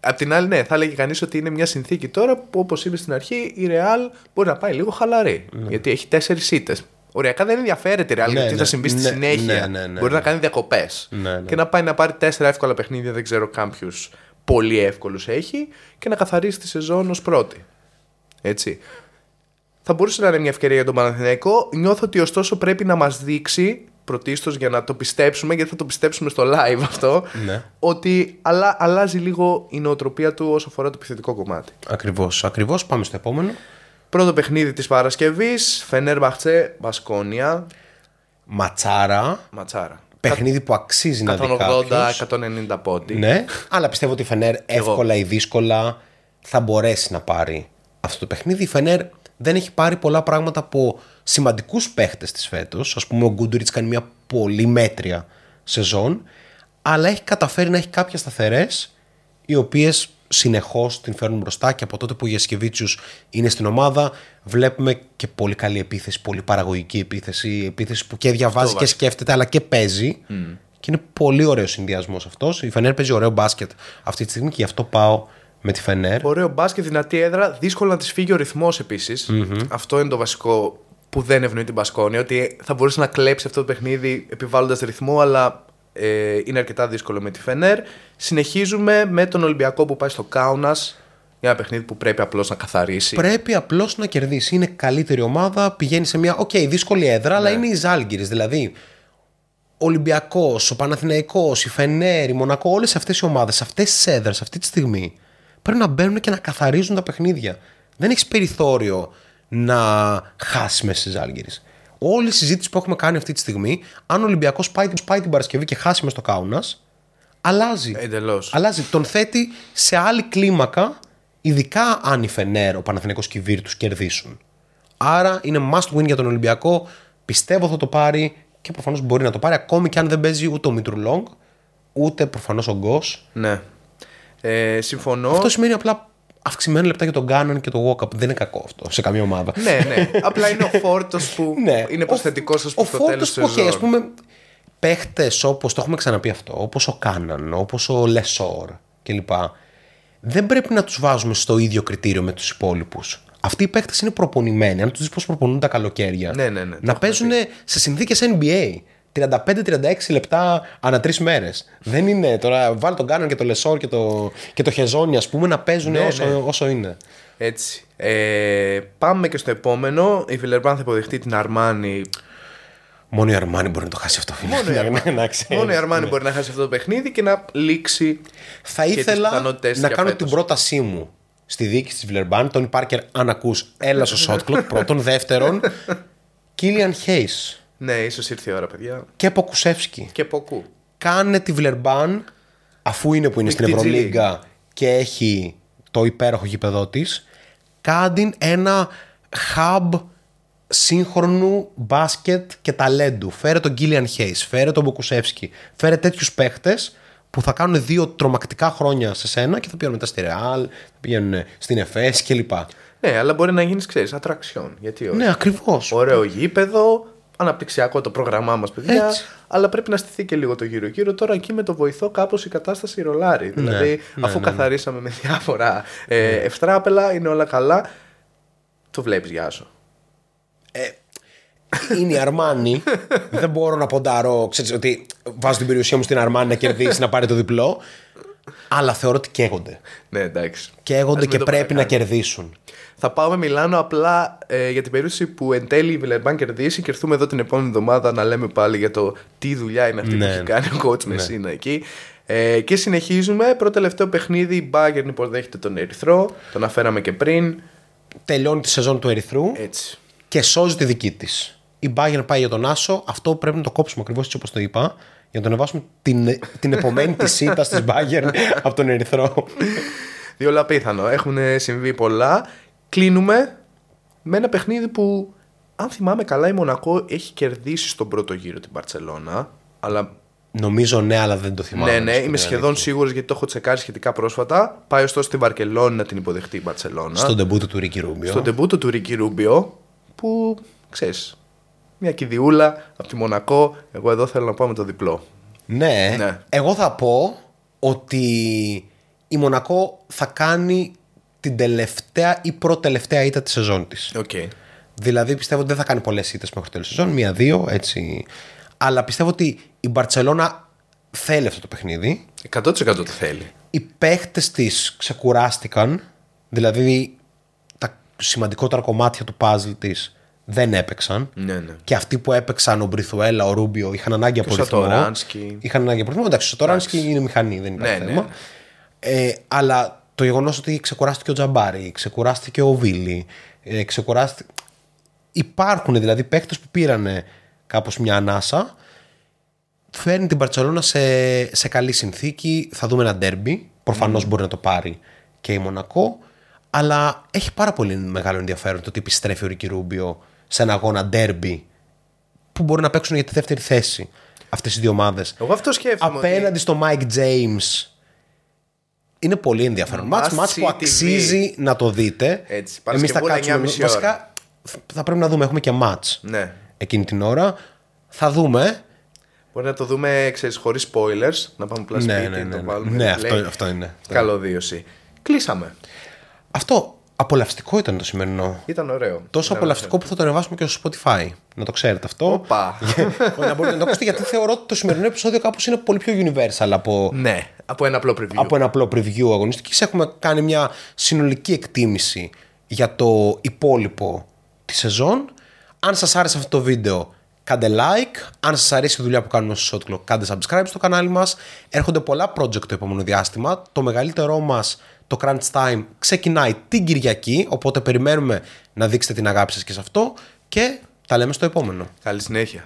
Απ' την άλλη, ναι, θα έλεγε κανείς ότι είναι μια συνθήκη τώρα που, όπως είπε στην αρχή, η Real μπορεί να πάει λίγο χαλαρή. Γιατί έχει τέσσερις ήττες. Οριακά δεν ενδιαφέρεται η Real Ναι, γιατί ναι. θα συμβεί στη Ναι, συνέχεια. ναι, ναι, ναι, μπορεί ναι. να κάνει διακοπές. Ναι, ναι. Και να πάει να πάρει τέσσερα εύκολα παιχνίδια, δεν ξέρω κάποιους πολύ εύκολους έχει, και να καθαρίσει τη σεζόν ως πρώτη. Έτσι. Θα μπορούσε να είναι μια ευκαιρία για τον Παναθηναϊκό. Νιώθω ότι ωστόσο πρέπει να μας δείξει πρωτίστως για να το πιστέψουμε, γιατί θα το πιστέψουμε στο live αυτό, Ναι. ότι αλλα, αλλάζει λίγο η νοοτροπία του όσο αφορά το επιθετικό κομμάτι. Ακριβώς, ακριβώς. Πάμε στο επόμενο. Πρώτο παιχνίδι της Παρασκευής, Φενέρ Μπαχτσέ, Μπασκόνια, Ματσάρα. Ματσάρα. Παιχνίδι που αξίζει να δει κάποιος. 180-190 πόντι. Ναι, αλλά πιστεύω ότι η Φενέρ εύκολα ή δύσκολα θα μπορέσει να πάρει αυτό το παιχνίδι. Η Φενέρ δεν έχει πάρει πολλά πράγματα από σημαντικούς παίχτες της φέτος. Ας πούμε ο Γκούντουριτς κάνει μια πολύ μέτρια σεζόν, αλλά έχει καταφέρει να έχει κάποιες σταθερές, οι οποίες συνεχώς την φέρνουν μπροστά και από τότε που ο Γεσκεβίτσιους είναι στην ομάδα βλέπουμε και πολύ καλή επίθεση, πολύ παραγωγική επίθεση, επίθεση που και διαβάζει και σκέφτεται αλλά και παίζει και είναι πολύ ωραίος συνδυασμός αυτός. Η Φενέρ παίζει ωραίο μπάσκετ αυτή τη στιγμή και γι' αυτό πάω με τη Φενέρ. Ωραίο μπάσκετ, δυνατή έδρα. Δύσκολο να της φύγει ο ρυθμός Αυτό είναι το βασικό που δεν ευνοεί την Μπασκόνια. Ότι θα μπορούσε να κλέψει αυτό το παιχνίδι επιβάλλοντας ρυθμό, αλλά ε, είναι αρκετά δύσκολο με τη Φενέρ. Συνεχίζουμε με τον Ολυμπιακό που πάει στο Κάουνας. Για ένα παιχνίδι που πρέπει απλώς να καθαρίσει. Πρέπει απλώς να κερδίσει. Είναι καλύτερη ομάδα, πηγαίνει σε μια. Οκ, δύσκολη έδρα, αλλά είναι η Ζαλγκίρις. Δηλαδή, ο Ολυμπιακός, ο Παναθηναϊκός, η Φενέρ, η Μονακό, όλες αυτές οι ομάδες, αυτές τις έδρες αυτή τη στιγμή πρέπει να μπαίνουν και να καθαρίζουν τα παιχνίδια. Δεν έχεις περιθώριο να χάσεις μέσα στις Ζάλγκυρε. Όλη η συζήτηση που έχουμε κάνει αυτή τη στιγμή, αν ο Ολυμπιακός πάει, πάει την Παρασκευή και χάσει μέσα στο Κάουνας, αλλάζει. Εντελώς. Αλλάζει. Τον θέτει σε άλλη κλίμακα, ειδικά αν η Φενέρ, ο Παναθηναϊκός και η Βίρτους κερδίσουν. Άρα είναι must win για τον Ολυμπιακό. Πιστεύω θα το πάρει και προφανώς μπορεί να το πάρει ακόμη και αν δεν παίζει ούτε ο Μήτρου-Λονγκ, ούτε προφανώς ο Γκος. Ναι. Ε, συμφωνώ. Αυτό σημαίνει απλά αυξημένα λεπτά για τον Κάναν και το Walkup. Δεν είναι κακό αυτό σε καμία ομάδα. ναι, ναι. Απλά είναι ο φόρτος που Ναι. είναι προσθετικό σα Ο προς το τέλο φόρτος τη που, σεζόν. οκ, ας πούμε, παίχτες όπως το έχουμε ξαναπεί αυτό, όπως ο Κάναν, όπως ο Λεσόρ κλπ. Δεν πρέπει να τους βάζουμε στο ίδιο κριτήριο με τους υπόλοιπους. Αυτοί οι παίχτες είναι προπονημένοι. Αν τους δεις πώς προπονούν τα καλοκαίρια, Ναι, ναι, ναι, το να έχουμε παίζουν σε συνθήκες NBA. 35-36 λεπτά ανά τρεις μέρες. Δεν είναι τώρα. Βάλει τον Κάναν και το Λεσόρ και το, και το Χεζόνι, ας πούμε, να παίζουν Ναι, όσο, ναι. όσο είναι. Έτσι. Ε, πάμε και στο επόμενο. Η Βιλερμπάν θα υποδεχτεί την Αρμάνη. Μόνο η Αρμάνι μπορεί να το χάσει αυτό. φίλε. Μόνο η Να- Αρμάνι, να ξέρεις. Μόνο η Αρμάνι μπορεί να χάσει αυτό το παιχνίδι και να λήξει. Θα και τις ήθελα πιθανότητες να για κάνω φέτος. την πρότασή μου στη δίκη της Βιλερμπάν. Τόνι Πάρκερ, αν ακούς, έλα στο shot clock. Πρώτον. Δεύτερον, Κίλιαν Χέις Ναι, ίσως ήρθε η ώρα, παιδιά. και Ποκουσεύσκι. Και ποκού. Κάνε τη Βιλερμπάν, αφού είναι που είναι στην Μικτή G Ευρωλίγκα και έχει το υπέροχο γήπεδό της, κάντε ένα hub σύγχρονου μπάσκετ και ταλέντου. Φέρε τον Κίλιαν Χέις, φέρε τον Μποκουσεύσκι, φέρε τέτοιους παίχτες που θα κάνουν δύο τρομακτικά χρόνια σε σένα και θα πηγαίνουν μετά στη Ρεάλ, θα πηγαίνουν στην ΕΦΕΣ κλπ. Ναι, αλλά μπορεί να γίνεις, ξέρεις, ατραξιόν. Γιατί όχι; Ναι, ακριβώς. Ωραίο γήπεδο, αναπτυξιακό το πρόγραμμά μας, παιδιά. Έτσι. Αλλά πρέπει να στηθεί και λίγο το γύρω-γύρω. Τώρα εκεί με το βοηθό κάπως η κατάσταση ρολάρει. δηλαδή, ναι, αφού ναι, καθαρίσαμε με διάφορα ε, ευτράπελα, είναι όλα καλά. Το βλέπεις, γεια σου. είναι η Αρμάνι. δεν μπορώ να πονταρώ. Ξέρεις, ότι βάζω την περιουσία μου στην Αρμάνι να κερδίσει, να πάρει το διπλό. Αλλά θεωρώ ότι καίγονται. Ναι, εντάξει. Καίγονται Ας και μην το πρέπει να παρακάνουμε. κερδίσουν. Θα πάω με Μιλάνο απλά ε, για την περίπτωση που εν τέλει η Βιλερμπάν κερδίσει και έρθουμε εδώ την επόμενη εβδομάδα να λέμε πάλι για το τι δουλειά είναι αυτή Ναι. που έχει κάνει ο coach Μεσίνα εκεί. Ε, και συνεχίζουμε. Πρώτο τελευταίο παιχνίδι. Η Bayern υποδέχεται τον Ερυθρό. Τον αναφέραμε και πριν. Τελειώνει τη σεζόν του Ερυθρού Έτσι. και σώζει τη δική της. Η Bayern πάει για τον Άσο. Αυτό πρέπει να το κόψουμε ακριβώς έτσι όπως το είπα. Για να τον ανεβάσουμε την, την επομένη της ήττα της Bayern από τον Ερυθρό. Διόλου απίθανο. Έχουν συμβεί πολλά. Κλείνουμε με ένα παιχνίδι που, αν θυμάμαι καλά, η Μονακό έχει κερδίσει στον πρώτο γύρο την Παρσελώνα. Αλλά Νομίζω ναι, αλλά δεν το θυμάμαι. ναι, να ναι, σου πω είμαι την σχεδόν σίγουρος γιατί το έχω τσεκάρει σχετικά πρόσφατα. Πάει ωστόσο στη Βαρκελόνη να την υποδεχτεί η Μπαρσελόνα. αλήθεια. Στον τεμπούτο του Ρίκι Ρούμπιο. Στο ντεμπούτο του Ρίκι Ρούμπιο, που ξέρεις, μια κηδειούλα από τη Μονακό. Εγώ εδώ θέλω να πάω με το διπλό. Ναι. Ναι. Εγώ θα πω ότι η Μονακό θα κάνει την τελευταία ή προτελευταία ήττα της σεζόν της. Οκ. Δηλαδή πιστεύω ότι δεν θα κάνει πολλές ήττες μέχρι το τέλος της σεζόν. Μία-δύο έτσι. Αλλά πιστεύω ότι η Μπαρσελόνα θέλει αυτό το παιχνίδι. 100% το θέλει. Οι παίχτες της ξεκουράστηκαν. Δηλαδή τα σημαντικότερα κομμάτια του puzzle της δεν έπαιξαν. Ναι, ναι. Και αυτοί που έπαιξαν, ο Μπριθουέλα, ο Ρούμπιο, είχαν ανάγκη από ο ρυθμό. Σατοράνσκι. Είχαν ανάγκη από ρυθμό. Εντάξει, ο Σατοράνσκι είναι μηχανή, δεν υπάρχει Ναι, θέμα. ναι. Ε, αλλά το γεγονός ότι ξεκουράστηκε ο Τζαμπάρη, ξεκουράστηκε ο Βίλι, ε, ξεκουράστηκε. Υπάρχουν δηλαδή παίχτε που πήραν κάπως μια ανάσα. Φέρνει την Παρσελόνα σε, σε καλή συνθήκη. Θα δούμε ένα ντέρμπι. Προφανώς μπορεί να το πάρει και η Μονακό. Αλλά έχει πάρα πολύ μεγάλο ενδιαφέρον το ότι επιστρέφει ο Ρίκη Ρούμπιο σε ένα αγώνα ντέρμπι που μπορεί να παίξουν για τη δεύτερη θέση αυτές οι δύο ομάδες. Εγώ αυτό σκέφτομαι. ότι- Απέναντι στο Mike James είναι πολύ ενδιαφέρον. Must Μάτς, μάτς που see TV. αξίζει να το δείτε. Έτσι, Εμείς θα Παρασκευούλα, κάτσουμε. 9.30 Βασικά θα πρέπει να δούμε. Έχουμε και μάτς Ναι. εκείνη την ώρα. Θα δούμε. Μπορεί να το δούμε, ξέρεις, χωρίς spoilers, να πάμε απλά Ναι, σπίτι, ναι, ναι, το ναι. βάλουμε. Ναι, replay. αυτό- αυτό είναι. Καλωδίωση. Κλείσαμε. Αυτό απολαυστικό ήταν το σημερινό. Ήταν ωραίο. Τόσο Ήταν απολαυστικό που θα το ανεβάσουμε και στο Spotify. Να το ξέρετε αυτό. Οπα. να μπορείτε να το ακούσετε γιατί θεωρώ ότι το σημερινό επεισόδιο κάπως είναι πολύ πιο universal από, Ναι, από ένα απλό preview. από ένα απλό preview αγωνιστικής έχουμε κάνει μια συνολική εκτίμηση για το υπόλοιπο της σεζόν. Αν σας άρεσε αυτό το βίντεο, κάντε like. Αν σας αρέσει η δουλειά που κάνουμε στο Shotclock, κάντε subscribe στο κανάλι μας. Έρχονται πολλά project το επόμενο διάστημα. Το μεγαλύτερό μας, το Crunch Time, ξεκινάει την Κυριακή, οπότε περιμένουμε να δείξετε την αγάπη σας και σε αυτό και τα λέμε στο επόμενο. Καλή συνέχεια.